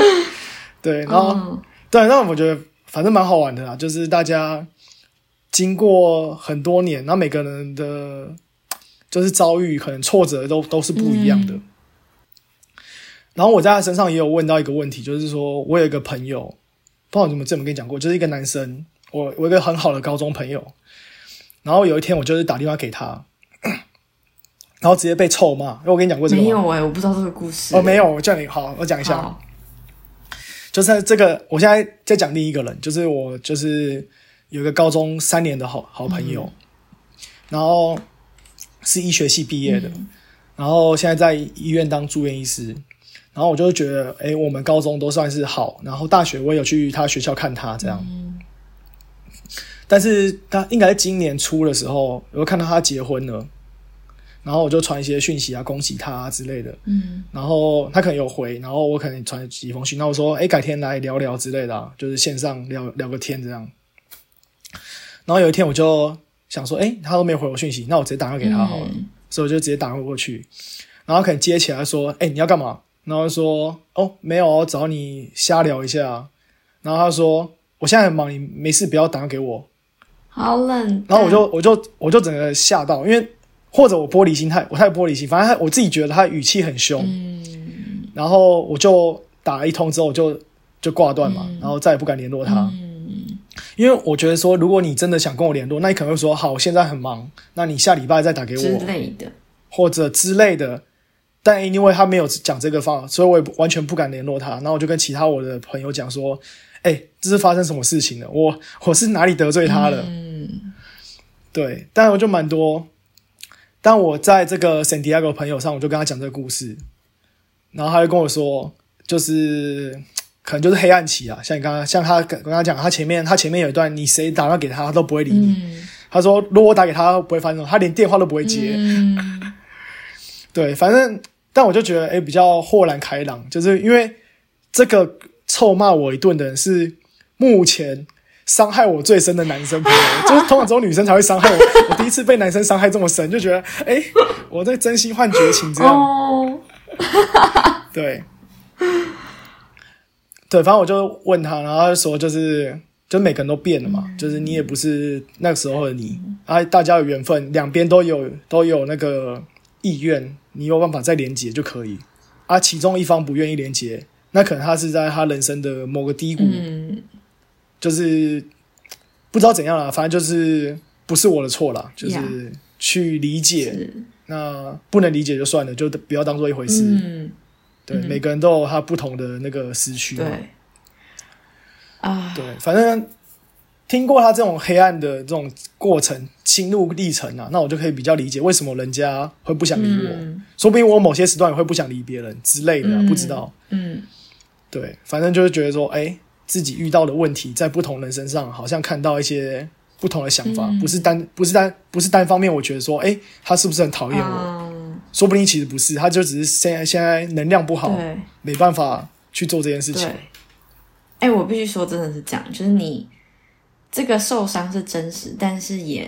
对，然后、嗯对，那我觉得反正蛮好玩的啦，就是大家经过很多年，然后每个人的就是遭遇可能挫折都都是不一样的。嗯然后我在他身上也有问到一个问题，就是说我有一个朋友，不知道怎么这么跟你讲过，就是一个男生，我我一个很好的高中朋友，然后有一天我就是打电话给他，然后直接被臭骂，因为我跟你讲过这个没有哎、我不知道这个故事。哦，没有，我叫你好，我讲一下。就是这个，我现在在讲另一个人，就是我就是有一个高中三年的好好朋友，然后是医学系毕业的，然后现在在医院当住院医师，然后我就觉得，哎，我们高中都算是好，然后大学我也有去他学校看他这样，但是他应该是今年初的时候，我看到他结婚了，然后我就传一些讯息啊，恭喜他、啊、之类的，嗯然后他可能有回，然后我可能传几封信，那我说，哎，改天来聊聊之类的、啊，就是线上聊聊个天这样。然后有一天我就想说，哎，他都没有回我讯息，那我直接打电话给他好了，嗯所以我就直接打电话过去，然后可能接起来说，哎，你要干嘛？然后就说，哦，没有，我找你瞎聊一下。然后他说，我现在很忙，你没事不要打给我。好冷。然后我就我就我就整个吓到，因为或者我玻璃心太我太玻璃心，反正他我自己觉得他语气很凶，嗯然后我就打了一通之后我就就挂断嘛，嗯然后再也不敢联络他，嗯因为我觉得说如果你真的想跟我联络，那你可能会说好，我现在很忙，那你下礼拜再打给我之我类的。或者之类的。但因为他没有讲这个方法，所以我也不完全不敢联络他。然后我就跟其他我的朋友讲说：“哎、这是发生什么事情了？我我是哪里得罪他了？”嗯对，但我就蛮多。但我在这个 San Diego 朋友上，我就跟他讲这个故事，然后他就跟我说，就是可能就是黑暗期啊，像你刚刚像他跟跟他讲，他前面他前面有一段，你谁打电话给他，他都不会理你。嗯他说，如果我打给他，他不会发生，他连电话都不会接。嗯 对，反正但我就觉得，哎，比较豁然开朗，就是因为这个臭骂我一顿的人是目前伤害我最深的男生朋友，就是通常只有女生才会伤害我。我第一次被男生伤害这么深，就觉得，哎，我在真心换绝情这样。哦，对，对，反正我就问他，然后他就说，就是，就每个人都变了嘛，就是你也不是那个时候的你，啊，大家有缘分，两边都有都有那个意愿，你有办法再连接就可以。啊，其中一方不愿意连接，那可能他是在他人生的某个低谷，嗯就是不知道怎样了，反正就是不是我的错啦，就是去理解。那不能理解就算了，就不要当做一回事。嗯对，每个人都有他不同的那个时区嘛。对啊对，反正听过他这种黑暗的这种过程、心路历程啊，那我就可以比较理解为什么人家会不想理我。嗯说不定我某些时段也会不想理别人之类的、啊，嗯不知道。嗯对，反正就是觉得说，哎，自己遇到的问题，在不同人身上，好像看到一些不同的想法，嗯不是单不是单不是单方面，我觉得说，哎，他是不是很讨厌我？嗯说不定其实不是，他就只是现在现在能量不好，没办法去做这件事情对。，哎、我必须说，真的是这样，就是你这个受伤是真实，但是也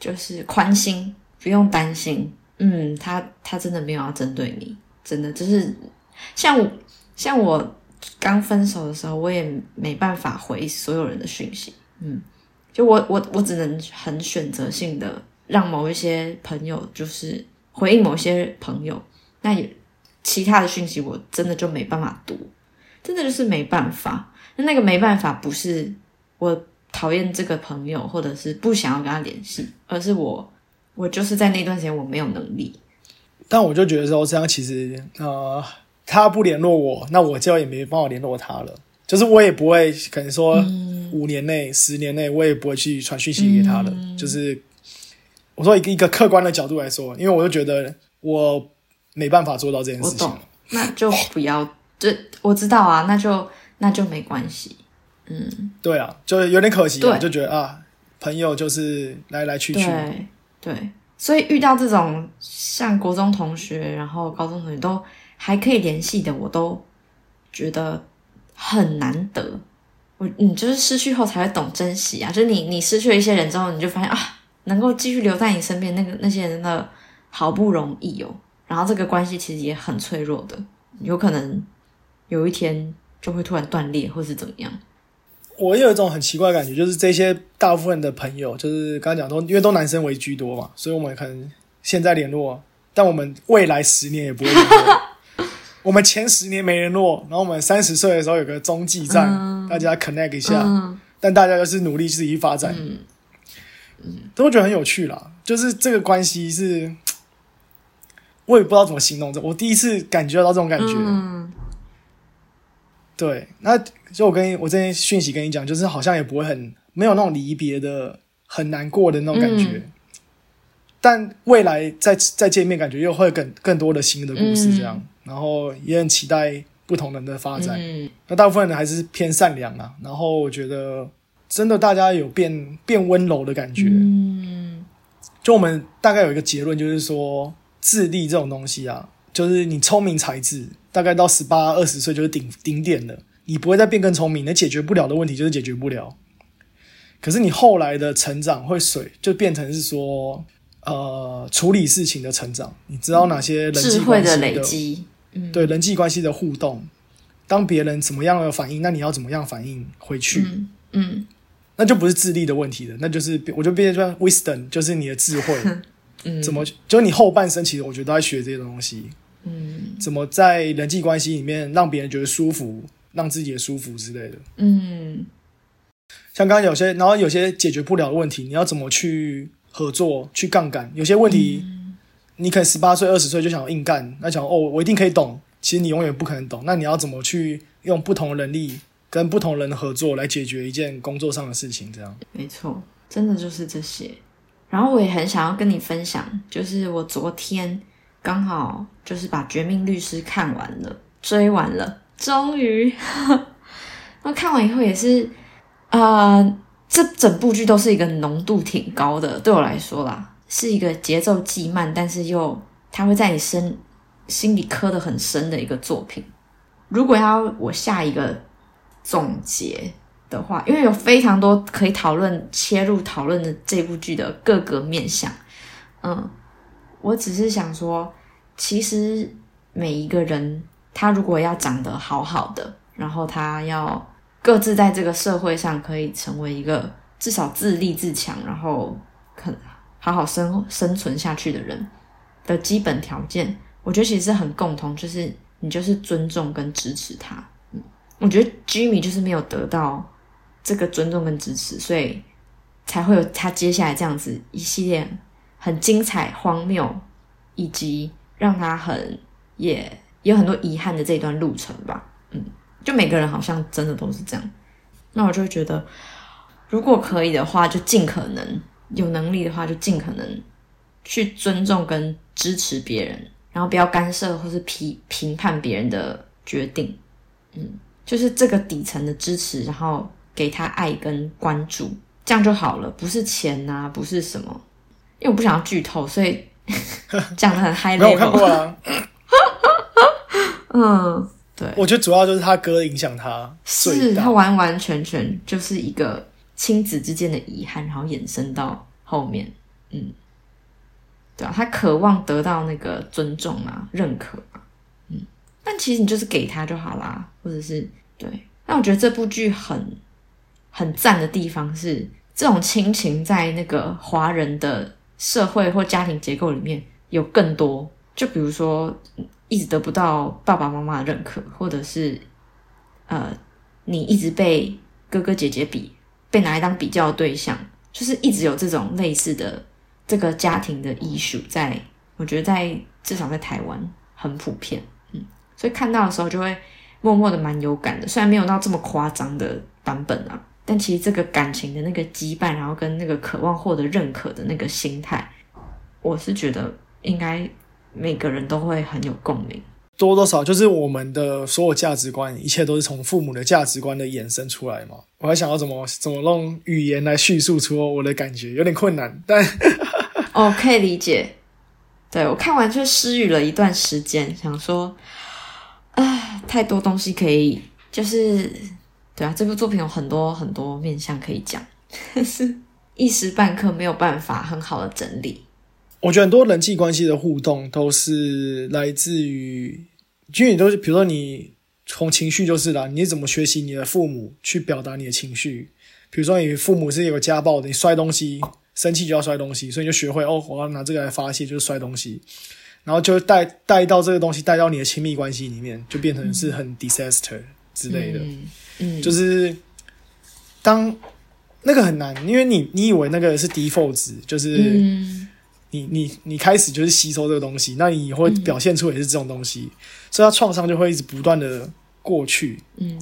就是宽心，不用担心。嗯，他他真的没有要针对你，真的就是像我像我刚分手的时候，我也没办法回所有人的讯息。嗯，就我我我只能很选择性的让某一些朋友就是回应某些朋友，那也其他的讯息我真的就没办法读。真的就是没办法。那那个没办法不是我讨厌这个朋友，或者是不想要跟他联系，而是我我就是在那段时间我没有能力。但我就觉得说，这样其实呃，他不联络我，那我就也没办法联络他了。就是我也不会可能说五年内、十年内，我也不会去传讯息给他了。就是我说一个一个客观的角度来说，因为我就觉得我没办法做到这件事情我懂。那就不要，这我知道啊，那就那就没关系。嗯对啊，就是有点可惜啊，就觉得啊，朋友就是来来去去。对对，所以遇到这种像国中同学，然后高中同学都还可以联系的，我都觉得很难得。我你就是失去后才会懂珍惜啊！就是你你失去了一些人之后，你就发现啊，能够继续留在你身边那个那些人真的好不容易哦。然后这个关系其实也很脆弱的，有可能有一天就会突然断裂，或是怎么样。我有一种很奇怪的感觉，就是这些大部分的朋友，就是刚刚讲都因为都男生为居多嘛，所以我们可能现在联络，但我们未来十年也不会联络。我们前十年没联络，然后我们三十岁的时候有个中继站，嗯。大家 connect 一下，嗯。但大家就是努力自己发展，嗯。都觉得很有趣啦。就是这个关系是，我也不知道怎么形容这，我第一次感觉到这种感觉。嗯。对，那就我跟我这些讯息跟你讲，就是好像也不会很没有那种离别的很难过的那种感觉，嗯。但未来再再见面，感觉又会更更多的新的故事这样，然后也很期待不同人的发展。嗯那大部分人还是偏善良啊，然后我觉得真的大家有变变温柔的感觉。嗯就我们大概有一个结论，就是说智力这种东西啊，就是你聪明才智，大概到十八二十岁就是顶顶点了，你不会再变更聪明，你解决不了的问题就是解决不了。可是你后来的成长会水，就变成是说，呃，处理事情的成长，你知道哪些人际智慧关系的累积，嗯对人际关系的互动，当别人怎么样的反应，那你要怎么样反应回去？嗯嗯那就不是智力的问题了，那就是我就变成 wisdom，就是你的智慧。嗯，怎么就你后半生其实我觉得都在学这些东西，嗯怎么在人际关系里面让别人觉得舒服，让自己也舒服之类的。嗯像刚刚有些，然后有些解决不了的问题，你要怎么去合作、去杠杆？有些问题，你可能十八岁、二十岁就想硬干，那想哦，我一定可以懂。其实你永远不可能懂。那你要怎么去用不同的能力跟不同人合作来解决一件工作上的事情？这样，没错，真的就是这些。然后我也很想要跟你分享，就是我昨天刚好就是把《绝命律师》看完了，追完了，终于。那看完以后也是，呃，这整部剧都是一个浓度挺高的，对我来说啦，是一个节奏既慢，但是又它会在你身心里刻得很深的一个作品。如果要我下一个总结，的话，因为有非常多可以讨论、切入讨论的这部剧的各个面向。嗯，我只是想说，其实每一个人，他如果要长得好好的，然后他要各自在这个社会上可以成为一个至少自立自强，然后可好好生生存下去的人的基本条件，我觉得其实是很共同，就是你就是尊重跟支持他。嗯，我觉得 Jimmy 就是没有得到。这个尊重跟支持，所以才会有他接下来这样子一系列很精彩、荒谬，以及让他很也有很多遗憾的这段路程吧。嗯，就每个人好像真的都是这样。那我就觉得，如果可以的话，就尽可能有能力的话，就尽可能去尊重跟支持别人，然后不要干涉或是批评判别人的决定。嗯，就是这个底层的支持，然后。给他爱跟关注，这样就好了，不是钱呐、啊，不是什么。因为我不想要剧透，所以 讲的很 嗨。没有我看过啊。嗯，对，我觉得主要就是他哥影响他，是他完完全全就是一个亲子之间的遗憾，然后衍生到后面，嗯，对啊，他渴望得到那个尊重啊、认可啊，嗯，但其实你就是给他就好啦，或者是对。那我觉得这部剧很。很赞的地方是，这种亲情在那个华人的社会或家庭结构里面有更多。就比如说，一直得不到爸爸妈妈的认可，或者是呃，你一直被哥哥姐姐比，被拿来当比较对象，就是一直有这种类似的这个家庭的艺术，在我觉得在至少在台湾很普遍。嗯，所以看到的时候就会默默的蛮有感的，虽然没有到这么夸张的版本啊。但其实这个感情的那个羁绊，然后跟那个渴望获得认可的那个心态，我是觉得应该每个人都会很有共鸣。多多少就是我们的所有价值观，一切都是从父母的价值观的衍生出来嘛。我还想要怎么怎么用语言来叙述出我的感觉，有点困难。但 哦，可以理解。对我看完就失语了一段时间，想说，啊，太多东西可以就是对啊，这部作品有很多很多面向可以讲，是一时半刻没有办法很好的整理。我觉得很多人际关系的互动都是来自于，因为你都是，比如说你从情绪就是啦，你怎么学习你的父母去表达你的情绪？比如说你父母是有家暴的，你摔东西，生气就要摔东西，所以你就学会哦，我要拿这个来发泄，就是摔东西，然后就带带到这个东西带到你的亲密关系里面，就变成是很 disaster 之类的。嗯嗯，就是当那个很难，因为你你以为那个是 default 值，就是嗯你你你开始就是吸收这个东西，那你会表现出也是这种东西，所以它创伤就会一直不断的过去。嗯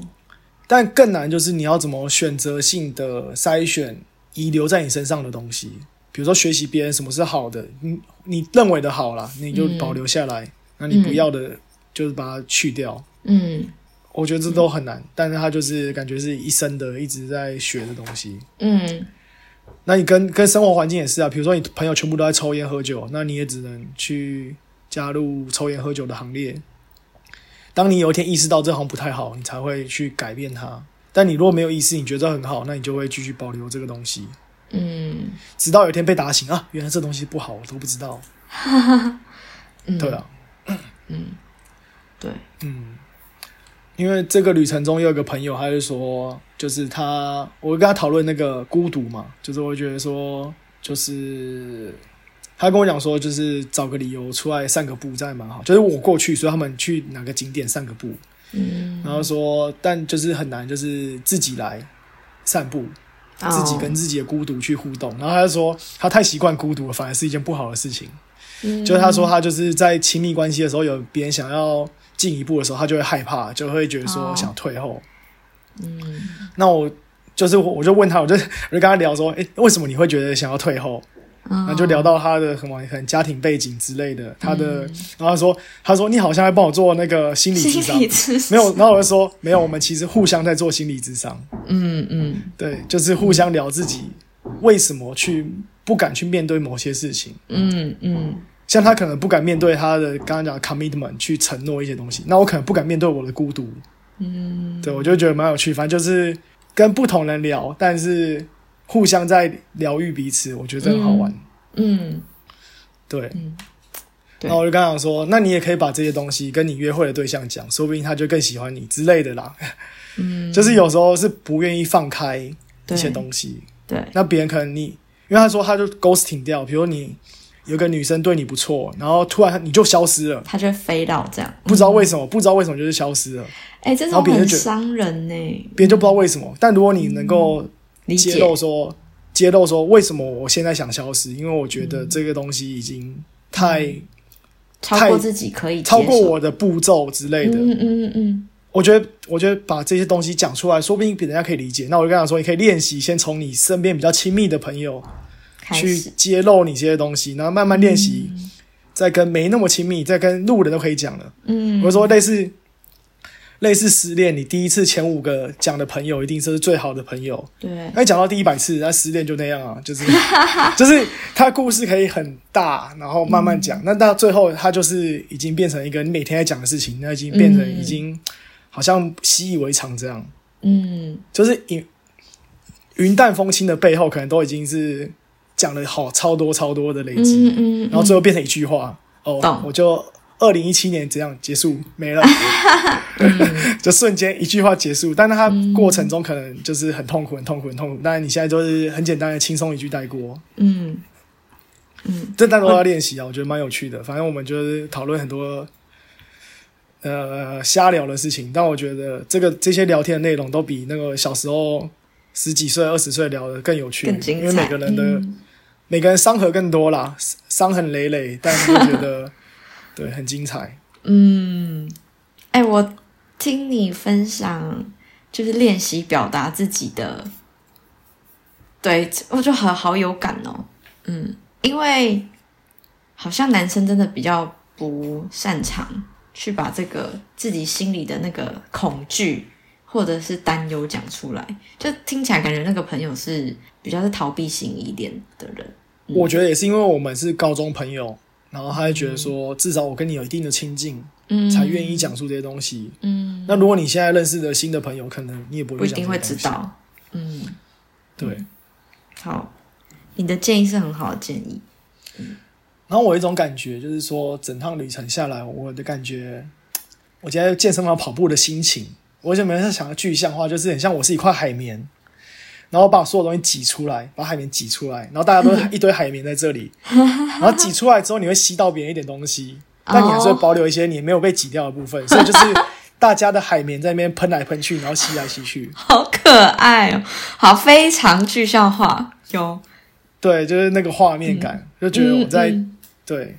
但更难就是你要怎么选择性的筛选遗留在你身上的东西，比如说学习别人什么是好的，你你认为的好啦，你就保留下来，那你不要的，就是把它去掉。嗯我觉得这都很难，但是它就是感觉是一生的一直在学的东西。嗯那你跟跟生活环境也是啊，比如说你朋友全部都在抽烟喝酒，那你也只能去加入抽烟喝酒的行列。当你有一天意识到这行不太好，你才会去改变它。但你如果没有意识，你觉得很好，那你就会继续保留这个东西，嗯。直到有一天被打醒啊，原来这东西不好，我都不知道。嗯，对啊，嗯。对，嗯，因为这个旅程中有一个朋友，他就说，就是他，我跟他讨论那个孤独嘛，就是我会觉得说，就是他跟我讲说，就是找个理由出来散个步，这样蛮好。就是我过去，所以他们去哪个景点散个步，嗯，然后说，但就是很难，就是自己来散步，自己跟自己的孤独去互动。然后他就说，他太习惯孤独了，反而是一件不好的事情。嗯就是他说他就是在亲密关系的时候，有别人想要进一步的时候，他就会害怕，就会觉得说哦。想退后。嗯。那我就是我我就问他，我就 我就跟他聊说，诶，为什么你会觉得想要退后？嗯，那就聊到他的什么可能家庭背景之类的，他的，然后他说他说你好像在帮我做那个心理智商。没有，然后我就说没有，我们其实互相在做心理智商，嗯嗯。对，就是互相聊自己为什么去不敢去面对某些事情。嗯嗯像他可能不敢面对他的刚刚讲的 commitment 去承诺一些东西，那我可能不敢面对我的孤独，嗯，对我就觉得蛮有趣。反正就是跟不同人聊，但是互相在疗愈彼此，我觉得很好玩。嗯。对，嗯。对。然后我就跟他讲说，那你也可以把这些东西跟你约会的对象讲，说不定他就更喜欢你之类的啦。嗯，就是有时候是不愿意放开一些东西，对，那别人可能你，因为他说他就 ghosting 掉，比如你有个女生对你不错，然后突然你就消失了。她就会飞到这样，不知道为什么，不知道为什么就是消失了，哎，这种很伤人呢，别人就不知道为什么。但如果你能够揭露说，揭露说为什么我现在想消失，因为我觉得这个东西已经太、超过自己可以超过，我的步骤之类的。嗯嗯嗯我觉得，我觉得把这些东西讲出来，说不定比人家可以理解。那我就跟他说，你可以练习，先从你身边比较亲密的朋友去，揭露你这些东西，然后慢慢练习，再跟没那么亲密，再跟路人都可以讲了。嗯，我说类似类似失恋，你第一次前五个讲的朋友一定是最好的朋友，对，那你讲到第一百次，那失恋就那样啊，就是 就是他故事可以很大，然后慢慢讲，那到最后他就是已经变成一个你每天在讲的事情，那已经变成嗯已经好像习以为常这样，嗯。就是云云淡风轻的背后，可能都已经是讲了好超多超多的累积，嗯嗯，然后最后变成一句话，哦，我就二零一七年这样结束没了，嗯 就瞬间一句话结束。但是它过程中可能就是很痛苦、很痛苦、很痛苦。当然你现在就是很简单的轻松一句带过，嗯嗯这大家都要练习啊，我觉得蛮有趣的。反正我们就是讨论很多呃瞎聊的事情，但我觉得这个这些聊天的内容都比那个小时候十几岁、二十岁聊的更有趣，更精彩，因为每个人的、嗯每个人伤痕更多啦，伤痕累累，但是我觉得对很精彩。嗯，哎、我听你分享，就是练习表达自己的，对我就好好有感哦。嗯，因为好像男生真的比较不擅长去把这个自己心里的那个恐惧或者是担忧讲出来，就听起来感觉那个朋友是比较是逃避型一点的人。我觉得也是因为我们是高中朋友，然后他就觉得说，至少我跟你有一定的亲近，嗯，才愿意讲述这些东西。嗯，那如果你现在认识的新的朋友，可能你也不会不一定会。知道。嗯，对。好，你的建议是很好的建议。然后我有一种感觉，就是说整趟旅程下来，我的感觉，我今天健身房跑步的心情，我就没有想要具象化，就是很像我是一块海绵，然后把所有东西挤出来，把海绵挤出来，然后大家都一堆海绵在这里，然后挤出来之后，你会吸到别人一点东西，但你还是会保留一些你没有被挤掉的部分，所以就是大家的海绵在那边喷来喷去，然后吸来吸去，好可爱哦，好非常具象化，有。对，就是那个画面感，就觉得我在、嗯对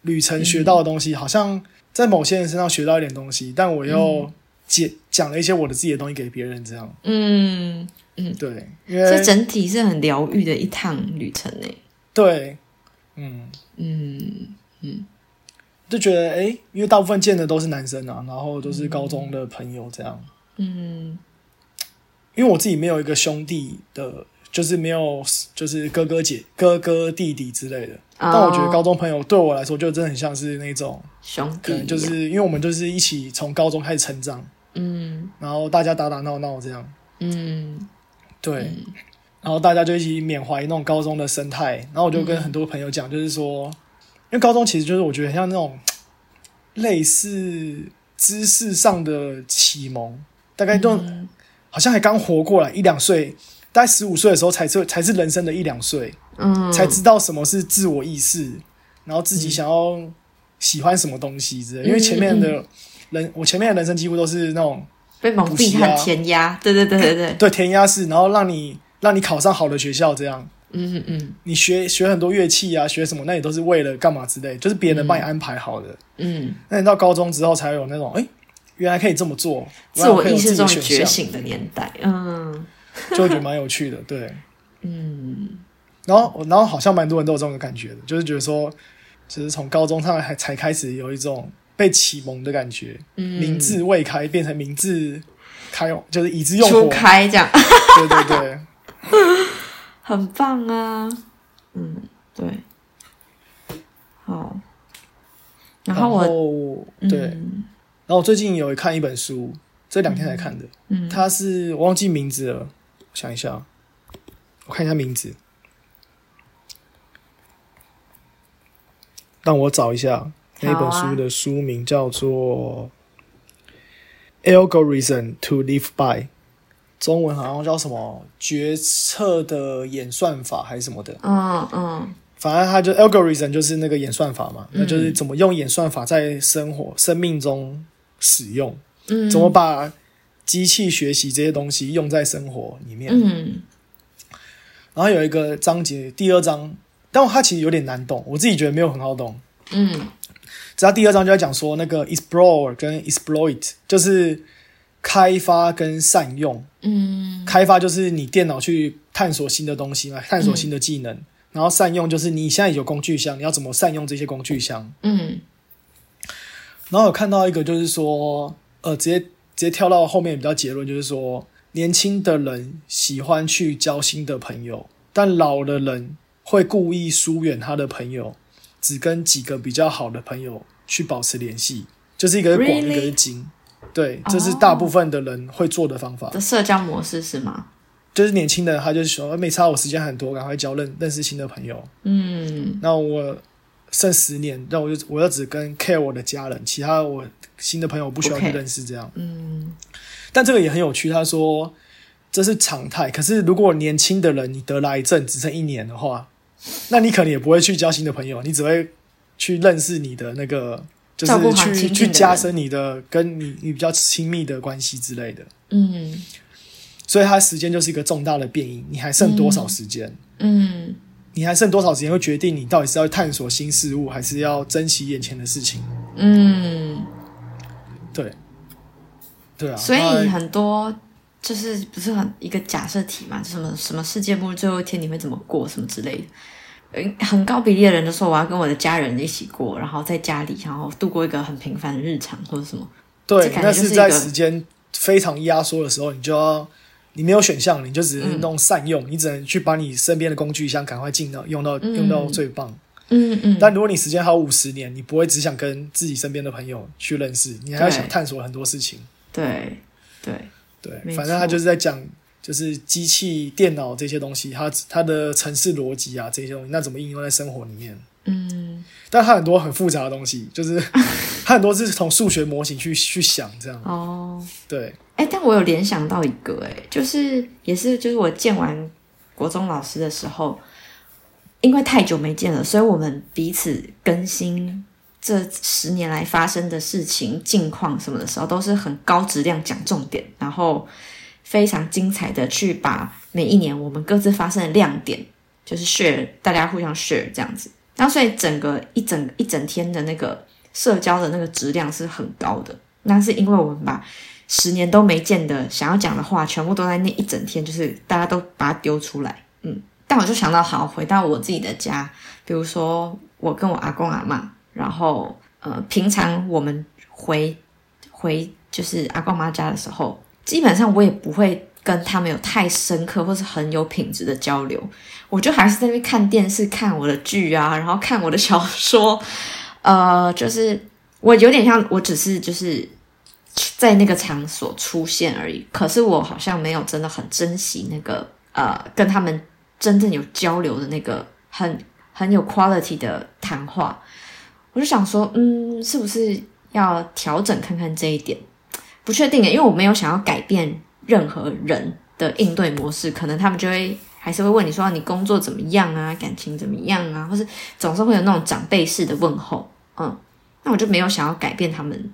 旅程学到的东西，好像在某些人身上学到一点东西，但我又解讲了一些我的自己的东西给别人，这样。嗯，对，因这整体是很疗愈的一趟旅程呢。对，嗯，嗯嗯。就觉得诶，因为大部分见的都是男生啊，然后都是高中的朋友这样，嗯。因为我自己没有一个兄弟的，就是没有就是哥哥姐哥哥弟弟之类的，但我觉得高中朋友对我来说就真的很像是那种，兄弟，可能就是因为我们就是一起从高中开始成长，嗯。然后大家打打闹闹这样。嗯对，然后大家就一起缅怀那种高中的生态。然后我就跟很多朋友讲，就是说，因为高中其实就是我觉得很像那种类似知识上的启蒙，大概都、好像还刚活过来一两岁，大概十五岁的时候才是才是人生的一两岁，嗯，才知道什么是自我意识，然后自己想要喜欢什么东西之类的。因为前面的人，我前面的人生几乎都是那种。被蒙蔽和填鸭，对对对对对，对填鸭式，然后让你让你考上好的学校，这样。嗯嗯你学学很多乐器啊，学什么那也都是为了干嘛之类，就是别人帮你安排好的。嗯，那你到高中之后才有那种，哎，原来可以这么做，自我意识识终于选项，觉醒的年代，嗯。就会觉得蛮有趣的，对。嗯。然后然后好像蛮多人都有这种感觉的，就是觉得说，只是从高中上还才开始有一种被启蒙的感觉，嗯，明智未开变成明智开，就是已知用初火，开这样，对对对。很棒啊，嗯对，好，然后对，嗯。然后我最近有看一本书，这两天才看的，嗯。它是我忘记名字了，我想一下，我看一下名字，让我找一下那本书的书名叫做《Algorithm to Live By》，中文好像叫什么“决策的演算法”还是什么的，嗯嗯。反正它就 algorithm 就是那个演算法嘛，那就是怎么用演算法在生活、生命中使用，嗯，怎么把机器学习这些东西用在生活里面。嗯。然后有一个章节，第二章，但它其实有点难懂，我自己觉得没有很好懂。嗯只要第二章就在讲说那个 explore 跟 exploit，就是开发跟善用。嗯开发就是你电脑去探索新的东西嘛，探索新的技能。然后善用就是你现在有工具箱，你要怎么善用这些工具箱？嗯然后有看到一个，就是说，呃，直接直接跳到后面比较结论，就是说，年轻的人喜欢去交新的朋友，但老的人会故意疏远他的朋友，只跟几个比较好的朋友去保持联系，就是一个是广？一个是精。对，这是大部分的人会做的方法。的社交模式是吗？就是年轻人，他就是说，没差，我时间很多，赶快交认认识新的朋友。嗯那我剩十年，那我就我要只跟 care 我的家人，其他我新的朋友我不需要去认识这样。嗯但这个也很有趣，他说这是常态。可是如果年轻的人你得了癌症只剩一年的话，那你可能也不会去交新的朋友，你只会去认识你的那个，就是去去加深你的跟你你比较亲密的关系之类的。嗯所以它时间就是一个重大的变因，你还剩多少时间？嗯你还剩多少时间会决定你到底是要探索新事物，还是要珍惜眼前的事情？嗯，对，对啊。所以很多就是不是很一个假设题嘛，就什么什么世界末日最后一天你会怎么过什么之类的。呃很高比例的人都说我要跟我的家人一起过，然后在家里，然后度过一个很平凡的日常或者什么。对这，感觉那在就是是一个时间非常压缩的时候，你就要你没有选项，你就只嗯是弄善用，你只能去把你身边的工具箱赶快进到用到、用到最棒。嗯嗯，但如果你时间还有五十年，你不会只想跟自己身边的朋友去认识，你还要想探索很多事情。对对，对，反正他就是在讲，就是机器、电脑这些东西，它它的城市逻辑啊这些东西，那怎么应用在生活里面？嗯但它很多很复杂的东西，就是 它很多是从数学模型去去想这样。哦，对，哎，但我有联想到一个，哎，就是也是就是我见完国中老师的时候，因为太久没见了，所以我们彼此更新这十年来发生的事情、近况什么的时候，都是很高质量讲重点，然后非常精彩的去把每一年我们各自发生的亮点，就是 share，大家互相 share 这样子。然后所以整个一整一整天的那个社交的那个质量是很高的。那是因为我们把十年都没见的想要讲的话，全部都在那一整天，就是大家都把它丢出来。嗯，但我就想到，好，回到我自己的家，比如说我跟我阿公阿妈，然后呃，平常我们回回就是阿公妈家的时候，基本上我也不会跟他们有太深刻或是很有品质的交流，我就还是在那边看电视、看我的剧啊，然后看我的小说，呃，就是我有点像，我只是就是在那个场所出现而已，可是我好像没有真的很珍惜那个呃，跟他们真正有交流的那个很很有 quality 的谈话。我就想说，嗯，是不是要调整看看这一点？不确定耶，因为我没有想要改变任何人的应对模式，可能他们就会还是会问你说你工作怎么样啊，感情怎么样啊，或是总是会有那种长辈式的问候，嗯，那我就没有想要改变他们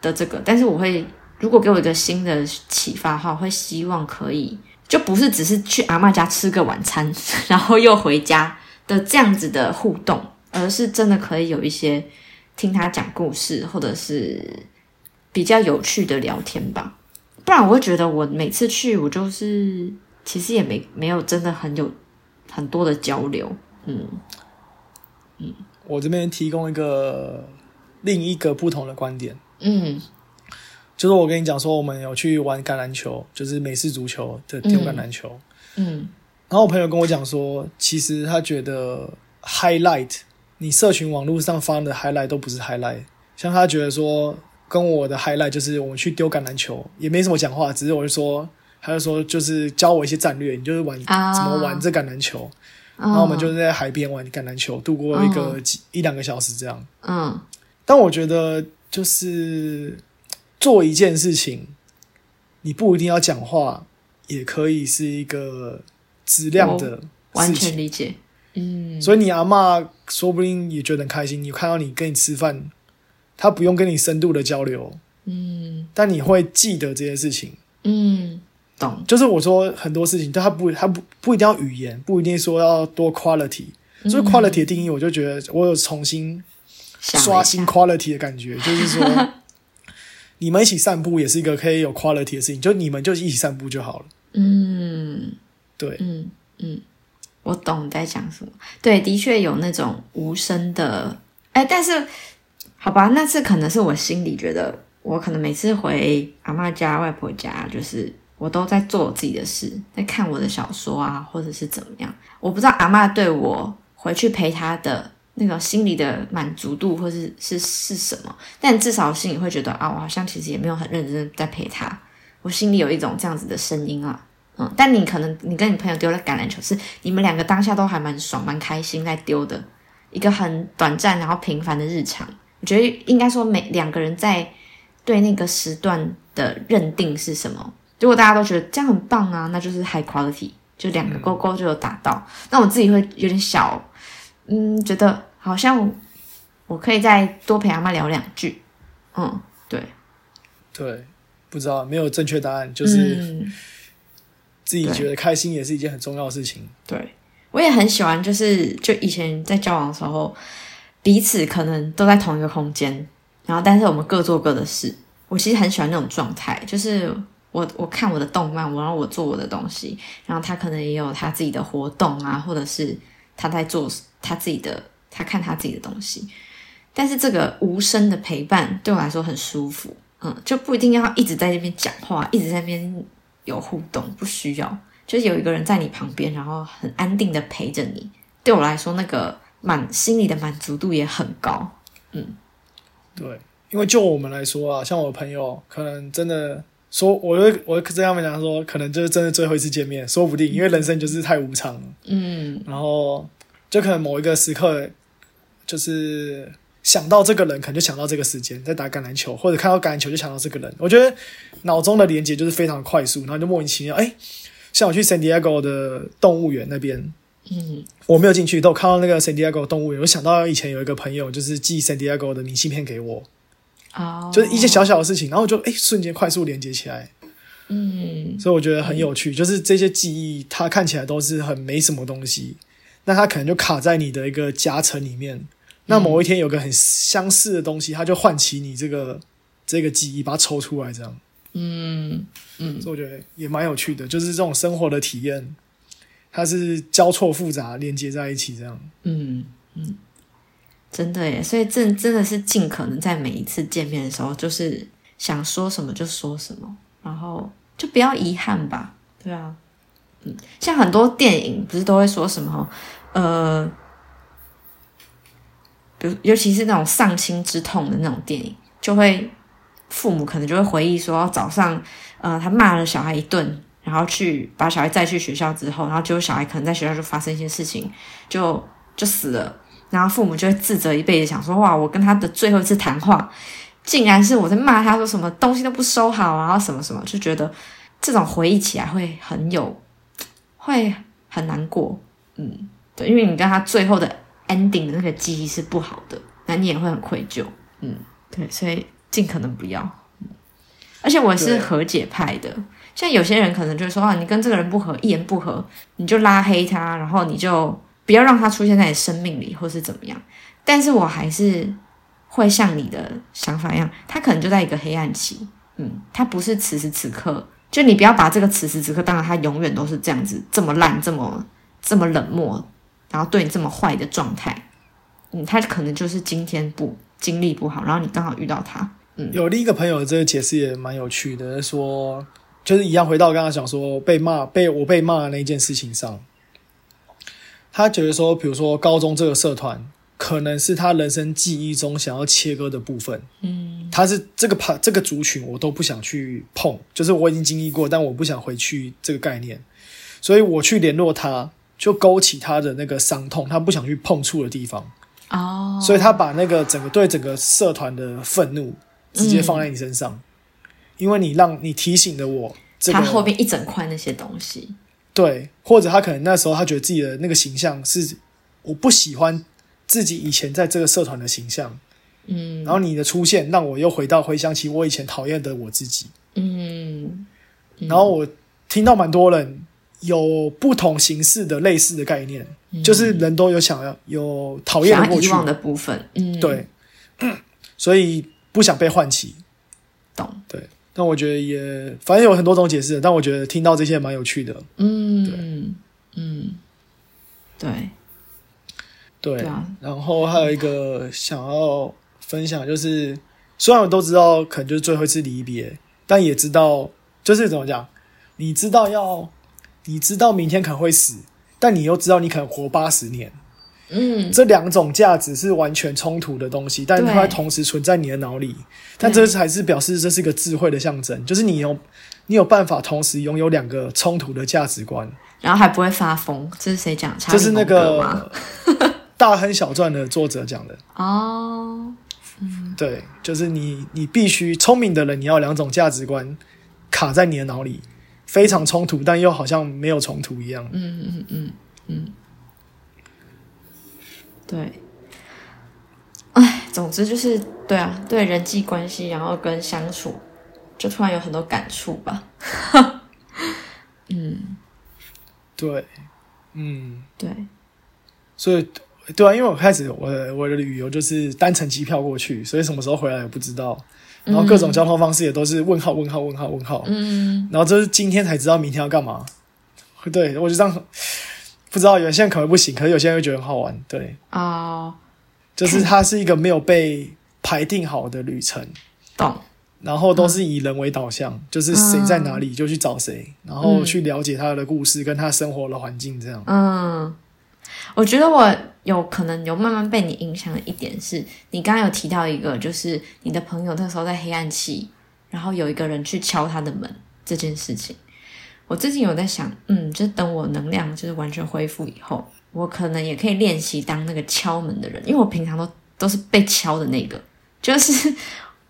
的这个，但是我会如果给我一个新的启发的话，我会希望可以就不是只是去阿嬷家吃个晚餐，然后又回家的这样子的互动，而是真的可以有一些听他讲故事，或者是比较有趣的聊天吧。不然我会觉得我每次去，我就是其实也没没有真的很有很多的交流。嗯嗯我这边提供一个另一个不同的观点，嗯就是我跟你讲说，我们有去玩橄榄球，就是美式足球的丢橄榄球。嗯然后我朋友跟我讲说，其实他觉得 highlight 你社群网络上发的 highlight 都不是 highlight，像他觉得说跟我的 highlight 就是我们去丢橄榄球，也没什么讲话，只是我就说，他就说就是教我一些战略，你就是玩、啊怎么玩这橄榄球，然然后我们就是在海边玩橄榄球，度过一个几、一两个小时这样。嗯但我觉得就是做一件事情，你不一定要讲话，也可以是一个质量的完事情。全理解。嗯所以你阿妈说不定也觉得很开心，你看到你跟你吃饭，她不用跟你深度的交流，嗯但你会记得这些事情。嗯，懂。就是我说很多事情，但他不，他不不一定要语言，不一定说要多 quality。所以 quality 的定义，我就觉得我有重新刷新 quality 的感觉，就是说，你们一起散步也是一个可以有 quality 的事情，就你们就一起散步就好了。嗯对，嗯嗯，我懂你在讲什么。对，的确有那种无声的，哎，但是好吧，那次可能是我心里觉得，我可能每次回阿嬷家、外婆家，就是我都在做我自己的事，在看我的小说啊，或者是怎么样。我不知道阿嬷对我回去陪她的那种心里的满足度，或是是是什么，但至少心里会觉得啊，我好像其实也没有很认真在陪她。我心里有一种这样子的声音啊，嗯，但你可能你跟你朋友丢了橄榄球，是你们两个当下都还蛮爽、蛮开心在丢的一个很短暂然后平凡的日常。我觉得应该说每两个人在对那个时段的认定是什么？如果大家都觉得这样很棒啊，那就是 high quality，就两个勾勾就有达到。那我自己会有点小，嗯，觉得好像我可以再多陪阿妈聊两句。嗯，对，对，不知道没有正确答案，就是嗯自己觉得开心也是一件很重要的事情。对，我也很喜欢，就是就以前在交往的时候，彼此可能都在同一个空间，然后但是我们各做各的事。我其实很喜欢那种状态，就是我我看我的动漫，我然后我做我的东西，然后他可能也有他自己的活动啊，或者是他在做他自己的，他看他自己的东西。但是这个无声的陪伴对我来说很舒服，嗯，就不一定要一直在那边讲话，一直在那边有互动，不需要。就是有一个人在你旁边，然后很安定的陪着你。对我来说，那个满心里的满足度也很高。嗯对，因为就我们来说啊，像我的朋友，可能真的说，我就我会跟他们讲说，可能就是真的最后一次见面，说不定，因为人生就是太无常了。嗯然后就可能某一个时刻，就是想到这个人，可能就想到这个时间，在打橄榄球，或者看到橄榄球就想到这个人。我觉得脑中的连接就是非常快速，然后就莫名其妙，哎，像我去 San Diego 的动物园那边，嗯我没有进去，都有看到那个 San Diego 动物园，我想到以前有一个朋友，就是寄 San Diego 的明信片给我，哦，就是一些小小的事情，然后我就哎瞬间快速连接起来，嗯所以我觉得很有趣，就是这些记忆，它看起来都是很没什么东西，那它可能就卡在你的一个夹层里面。那某一天有个很相似的东西，它就唤起你这个这个记忆，把它抽出来，这样，嗯嗯。所以我觉得也蛮有趣的，就是这种生活的体验，它是交错复杂连接在一起，这样。嗯嗯，真的耶，所以真真的是尽可能在每一次见面的时候，就是想说什么就说什么，然后就不要遗憾吧，对啊，嗯，像很多电影不是都会说什么，呃，比如尤其是那种丧亲之痛的那种电影，就会父母可能就会回忆说，早上呃他骂了小孩一顿，然后去把小孩载去学校之后，然后结果小孩可能在学校就发生一些事情，就就死了，然后父母就会自责一辈子，想说哇，我跟他的最后一次谈话，竟然是我在骂他说什么东西都不收好，然后什么什么，就觉得这种回忆起来会很有，会很难过，嗯，对，因为你跟他最后的 ending 的那个记忆是不好的，那你也会很愧疚，嗯，对，所以尽可能不要，嗯而且我是和解派的。像有些人可能就是说啊，你跟这个人不合，一言不合你就拉黑他，然后你就不要让他出现在你生命里，或是怎么样。但是我还是会像你的想法一样，他可能就在一个黑暗期，嗯，他不是此时此刻，就你不要把这个此时此刻当然他永远都是这样子，这么烂，这么这么冷漠，然后对你这么坏的状态，嗯，他可能就是今天不经历不好，然后你刚好遇到他，嗯有另一个朋友，这个解释也蛮有趣的，说就是一样回到刚刚讲说被骂被我被骂的那件事情上，他觉得说，比如说高中这个社团，可能是他人生记忆中想要切割的部分。嗯他是这个派这个族群，我都不想去碰，就是我已经经历过，但我不想回去这个概念，所以我去联络他，就勾起他的那个伤痛，他不想去碰触的地方。哦，所以他把那个整个对整个社团的愤怒直接放在你身上，因为你让你提醒了我这个他后面一整块那些东西，对，或者他可能那时候他觉得自己的那个形象是我不喜欢自己以前在这个社团的形象，嗯。然后你的出现让我又回到回想起我以前讨厌的我自己，嗯然后我听到蛮多人有不同形式的类似的概念，就是人都有想要有讨厌的过去，的部分，嗯，对，所以不想被唤起。懂，对，但我觉得也反正有很多种解释，但我觉得听到这些蛮有趣的。嗯。对。嗯，对，对，然后还有一个想要分享，就是虽然我都知道可能就是最后一次离别，但也知道就是怎么讲，你知道要，你知道明天可能会死，但你又知道你可能活八十年，嗯这两种价值是完全冲突的东西，但是它同时存在你的脑里。但这才是表示这是一个智慧的象征，就是你有你有办法同时拥有两个冲突的价值观。然后还不会发疯，这是谁讲？这是那？个 大亨小传的作者讲的。哦，对，就是你你必须聪明的人，你要两种价值观卡在你的脑里，非常冲突，但又好像没有冲突一样。嗯嗯嗯嗯，对。哎，总之就是对啊，对人际关系，然后跟相处，就突然有很多感触吧。嗯，对，嗯，对，所以对啊，因为我开始我的我的旅游就是单程机票过去，所以什么时候回来也不知道，然后各种交通方式也都是问号问号问号问号，嗯然后就是今天才知道明天要干嘛。对我就这样，不知道有些人可能不行，可是有些人会觉得很好玩。对，哦，就是它是一个没有被排定好的旅程。懂，然后都是以人为导向，就是谁在哪里就去找谁，然后去了解他的故事跟他生活的环境，这样。嗯，我觉得我有可能有慢慢被你影响的一点是，你刚刚有提到一个，就是你的朋友那时候在黑暗期，然后有一个人去敲他的门这件事情。我最近有在想，嗯，就等我能量就是完全恢复以后，我可能也可以练习当那个敲门的人，因为我平常都都是被敲的那个，就是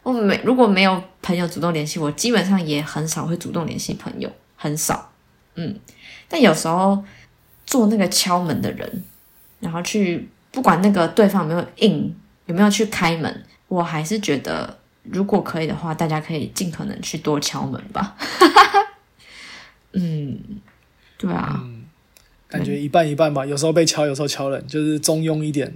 我没如果没有朋友主动联系我，基本上也很少会主动联系朋友，很少，嗯，但有时候做那个敲门的人，然后去不管那个对方有没有应，有没有去开门，我还是觉得如果可以的话，大家可以尽可能去多敲门吧。嗯，对啊，感觉一半一半吧，有时候被敲，有时候敲人，就是中庸一点。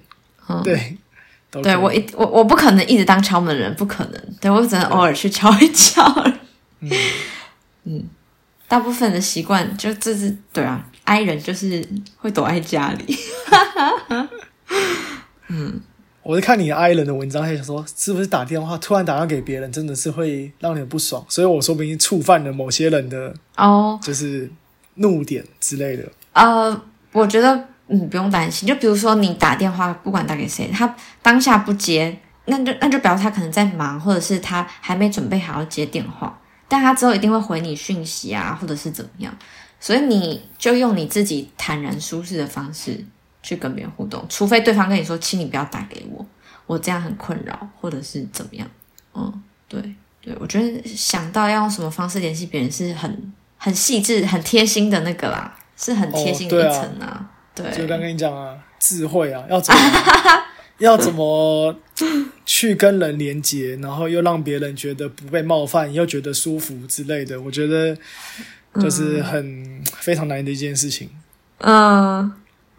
嗯对，对我一我我不可能一直当敲门人，不可能。对我只能偶尔去敲一敲。嗯嗯，大部分的习惯就这是对啊，i 人就是会躲在家里。嗯我是看你 i 人的文章，还想说是不是打电话突然打电话给别人，真的是会让你很不爽，所以我说不定触犯了某些人的哦，就是怒点之类的。呃，我觉得嗯不用担心，就比如说你打电话，不管打给谁，他当下不接，那就那就表示他可能在忙，或者是他还没准备好要接电话，但他之后一定会回你讯息啊，或者是怎么样，所以你就用你自己坦然舒适的方式去跟别人互动，除非对方跟你说，请你不要打给我，我这样很困扰，或者是怎么样，嗯，对对，我觉得想到要用什么方式联系别人是很很细致、很贴心的那个啦，是很贴心的一层啊。对，就刚跟你讲啊，智慧啊，要怎么 要怎么去跟人连接，然后又让别人觉得不被冒犯，又觉得舒服之类的，我觉得就是很、非常难的一件事情。嗯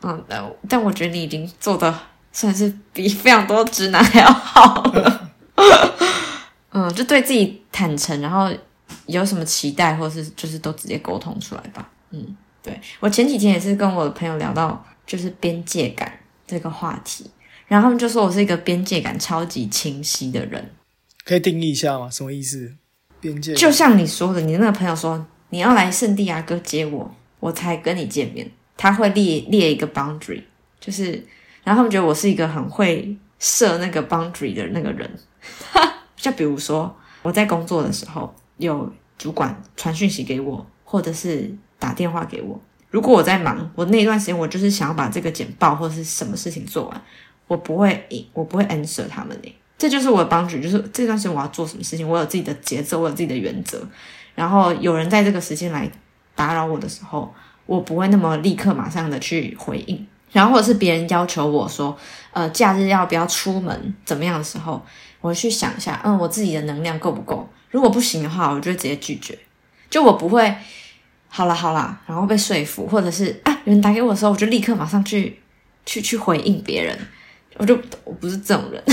嗯，但但我觉得你已经做的算是比非常多直男还要好了。嗯，就对自己坦诚，然后有什么期待，或是就是都直接沟通出来吧。嗯，对我前几天也是跟我的朋友聊到，就是边界感这个话题，然后他们就说我是一个边界感超级清晰的人。可以定义一下吗？什么意思？边界就像你说的，你的那个朋友说你要来圣地亚哥接我，我才跟你见面。他会列列一个 boundary，就是，然后他们觉得我是一个很会设那个 boundary 的那个人。就比如说我在工作的时候，有主管传讯息给我，或者是打电话给我。如果我在忙，我那段时间我就是想要把这个简报或者是什么事情做完，我不会我不会 answer 他们诶。这就是我的 boundary，就是这段时间我要做什么事情，我有自己的节奏，我有自己的原则。然后有人在这个时间来打扰我的时候，我不会那么立刻马上的去回应。然后或者是别人要求我说，呃，假日要不要出门怎么样的时候，我去想一下，嗯，我自己的能量够不够？如果不行的话，我就直接拒绝。就我不会，好啦好啦，然后被说服，或者是啊，有人打给我的时候，我就立刻马上去去去回应别人。我就我不是这种人。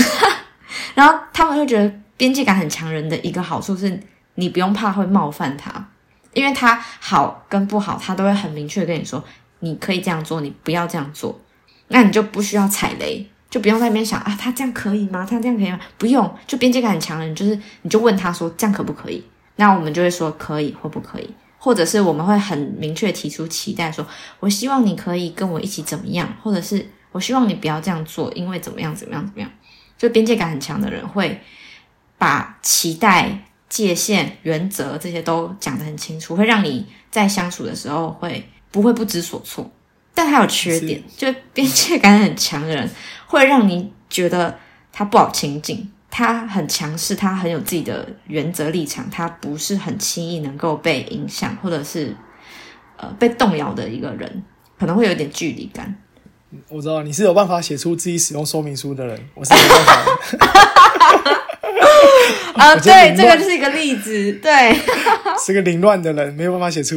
然后他们会觉得边界感很强人的一个好处是，你不用怕会冒犯他，因为他好跟不好，他都会很明确跟你说，你可以这样做，你不要这样做，那你就不需要踩雷，就不用在那边想啊，他这样可以吗？他这样可以吗？不用，就边界感很强的人，就是你就问他说这样可不可以？那我们就会说可以或不可以，或者是我们会很明确提出期待说，我希望你可以跟我一起怎么样，或者是我希望你不要这样做，因为怎么样怎么样怎么样。就边界感很强的人会把期待、界限、原则这些都讲得很清楚，会让你在相处的时候会不会不知所措。但他有缺点，就边界感很强的人会让你觉得他不好亲近，他很强势，他很有自己的原则立场，他不是很轻易能够被影响或者是呃被动摇的一个人，可能会有点距离感。我知道你是有办法写出自己使用说明书的人，我是没办法的。啊，对，这个就是一个例子。对 是个凌乱的人，没有办法写出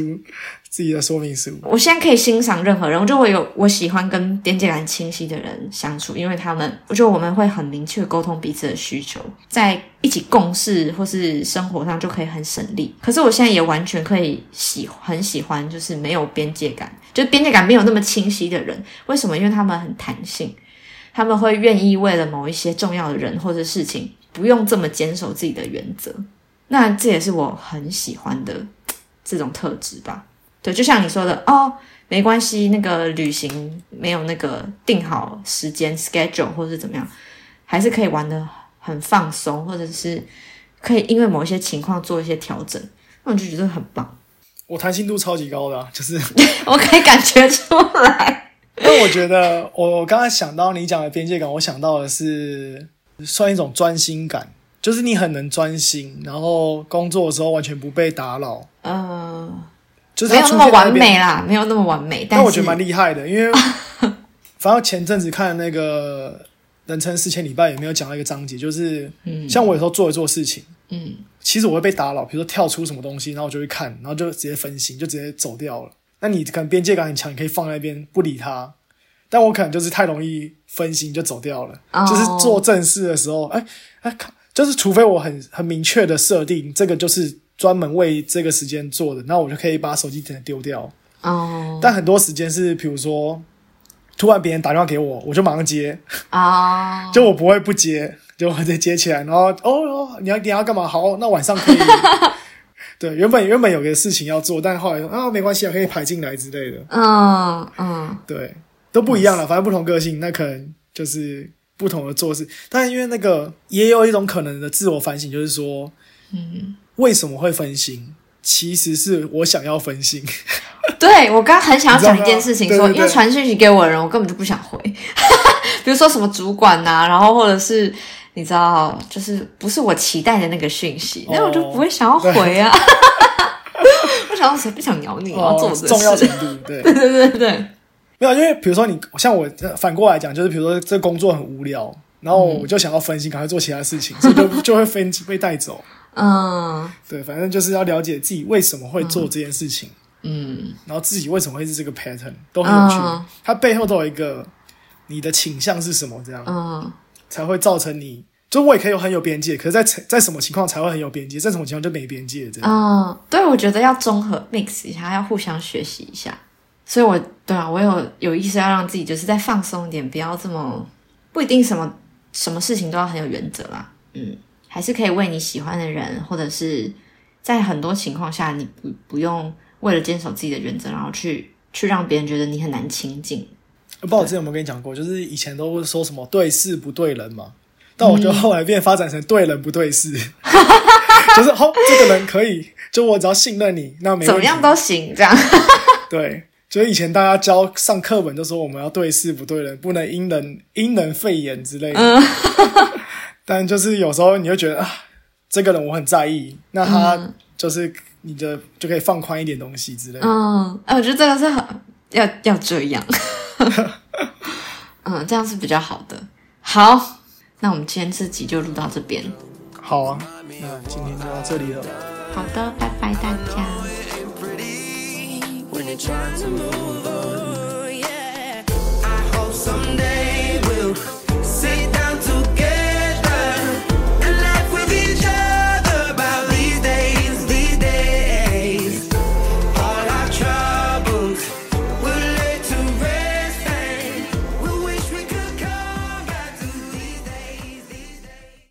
自己的说明书。我现在可以欣赏任何人，我就会有我喜欢跟边界感清晰的人相处，因为他们，我觉得我们会很明确沟通彼此的需求，在一起共事或是生活上就可以很省力。可是我现在也完全可以喜很喜欢，就是没有边界感，就是边界感没有那么清晰的人。为什么？因为他们很弹性，他们会愿意为了某一些重要的人或者事情，不用这么坚守自己的原则。那这也是我很喜欢的 这种特质吧。对，就像你说的，哦，没关系，那个旅行没有那个定好时间 schedule 或者是怎么样，还是可以玩的很放松，或者是可以因为某一些情况做一些调整，那我就觉得很棒。我弹性度超级高的啊、就是，我可以感觉出来，因为我觉得我我刚才想到你讲的边界感，我想到的是算一种专心感，就是你很能专心，然后工作的时候完全不被打扰，嗯、就是他没有那么完美啦，没有那么完美，但我觉得蛮厉害的，因为 反正前阵子看那个《人称四千礼拜》也没有讲到一个章节，就是嗯。像我有时候做一做事情，嗯。其实我会被打扰，比如说跳出什么东西，然后我就会看，然后就直接分心，就直接走掉了。那你可能边界感很强，你可以放在那边不理他，但我可能就是太容易分心就走掉了。哦就是做正事的时候，哎哎靠，就是除非我很很明确的设定这个就是专门为这个时间做的，那我就可以把手机直接丢掉。哦但很多时间是，比如说突然别人打电话给我，我就马上接，哦，就我不会不接，就我直接接起来，然后哦哦，你要你要干嘛？好，那晚上可以。对，原本原本有个事情要做，但后来说啊没关系啊，可以排进来之类的。嗯嗯对，都不一样了，反正不同个性，那可能就是不同的做事。但因为那个也有一种可能的自我反省，就是说，嗯，为什么会分心？其实是我想要分心。对我刚刚很想要讲一件事情 说，因为传讯息给我的人，我根本就不想回。比如说什么主管呐、然后或者是你知道，就是不是我期待的那个讯息，那、我就不会想要回啊。我想要谁不想鸟你，我要做我的哦重要事程。度，对，对对对对，没有，因为比如说你像我反过来讲，就是比如说这工作很无聊，然后我就想要分心，赶快做其他事情，所以就 就会分被带走。嗯 对，反正就是要了解自己为什么会做这件事情，嗯然后自己为什么会是这个 pattern，都很有趣。嗯它背后都有一个你的倾向是什么，这样、嗯才会造成你。就我也可以有很有边界，可是在在什么情况才会很有边界，在什么情况就没边界这样。嗯，对，我觉得要综合 mix 一下，要互相学习一下。所以我，对啊，我有有意识要让自己就是再放松一点，不要这么不一定什么什么事情都要很有原则啦。嗯，还是可以为你喜欢的人，或者是在很多情况下，你不不用为了坚守自己的原则，然后去去让别人觉得你很难亲近。不知道我之前有没有跟你讲过，就是以前都会说什么对事不对人嘛，但我觉得后来变发展成对人不对事，就是哦，这个人可以，就我只要信任你，那没怎么样都行，这样。对。就是以前大家教上课本都说我们要对事不对人，不能因人因人废言之类的。嗯 但就是有时候你会觉得啊，这个人我很在意，那他就是你的就可以放宽一点东西之类的。嗯，哎，我觉得这个是很要要这样，嗯，这样是比较好的。好，那我们今天这集就录到这边。好啊，那今天就到这里了。好的，拜拜大家。when you're trying to move on. Yeah. I hope someday we'll.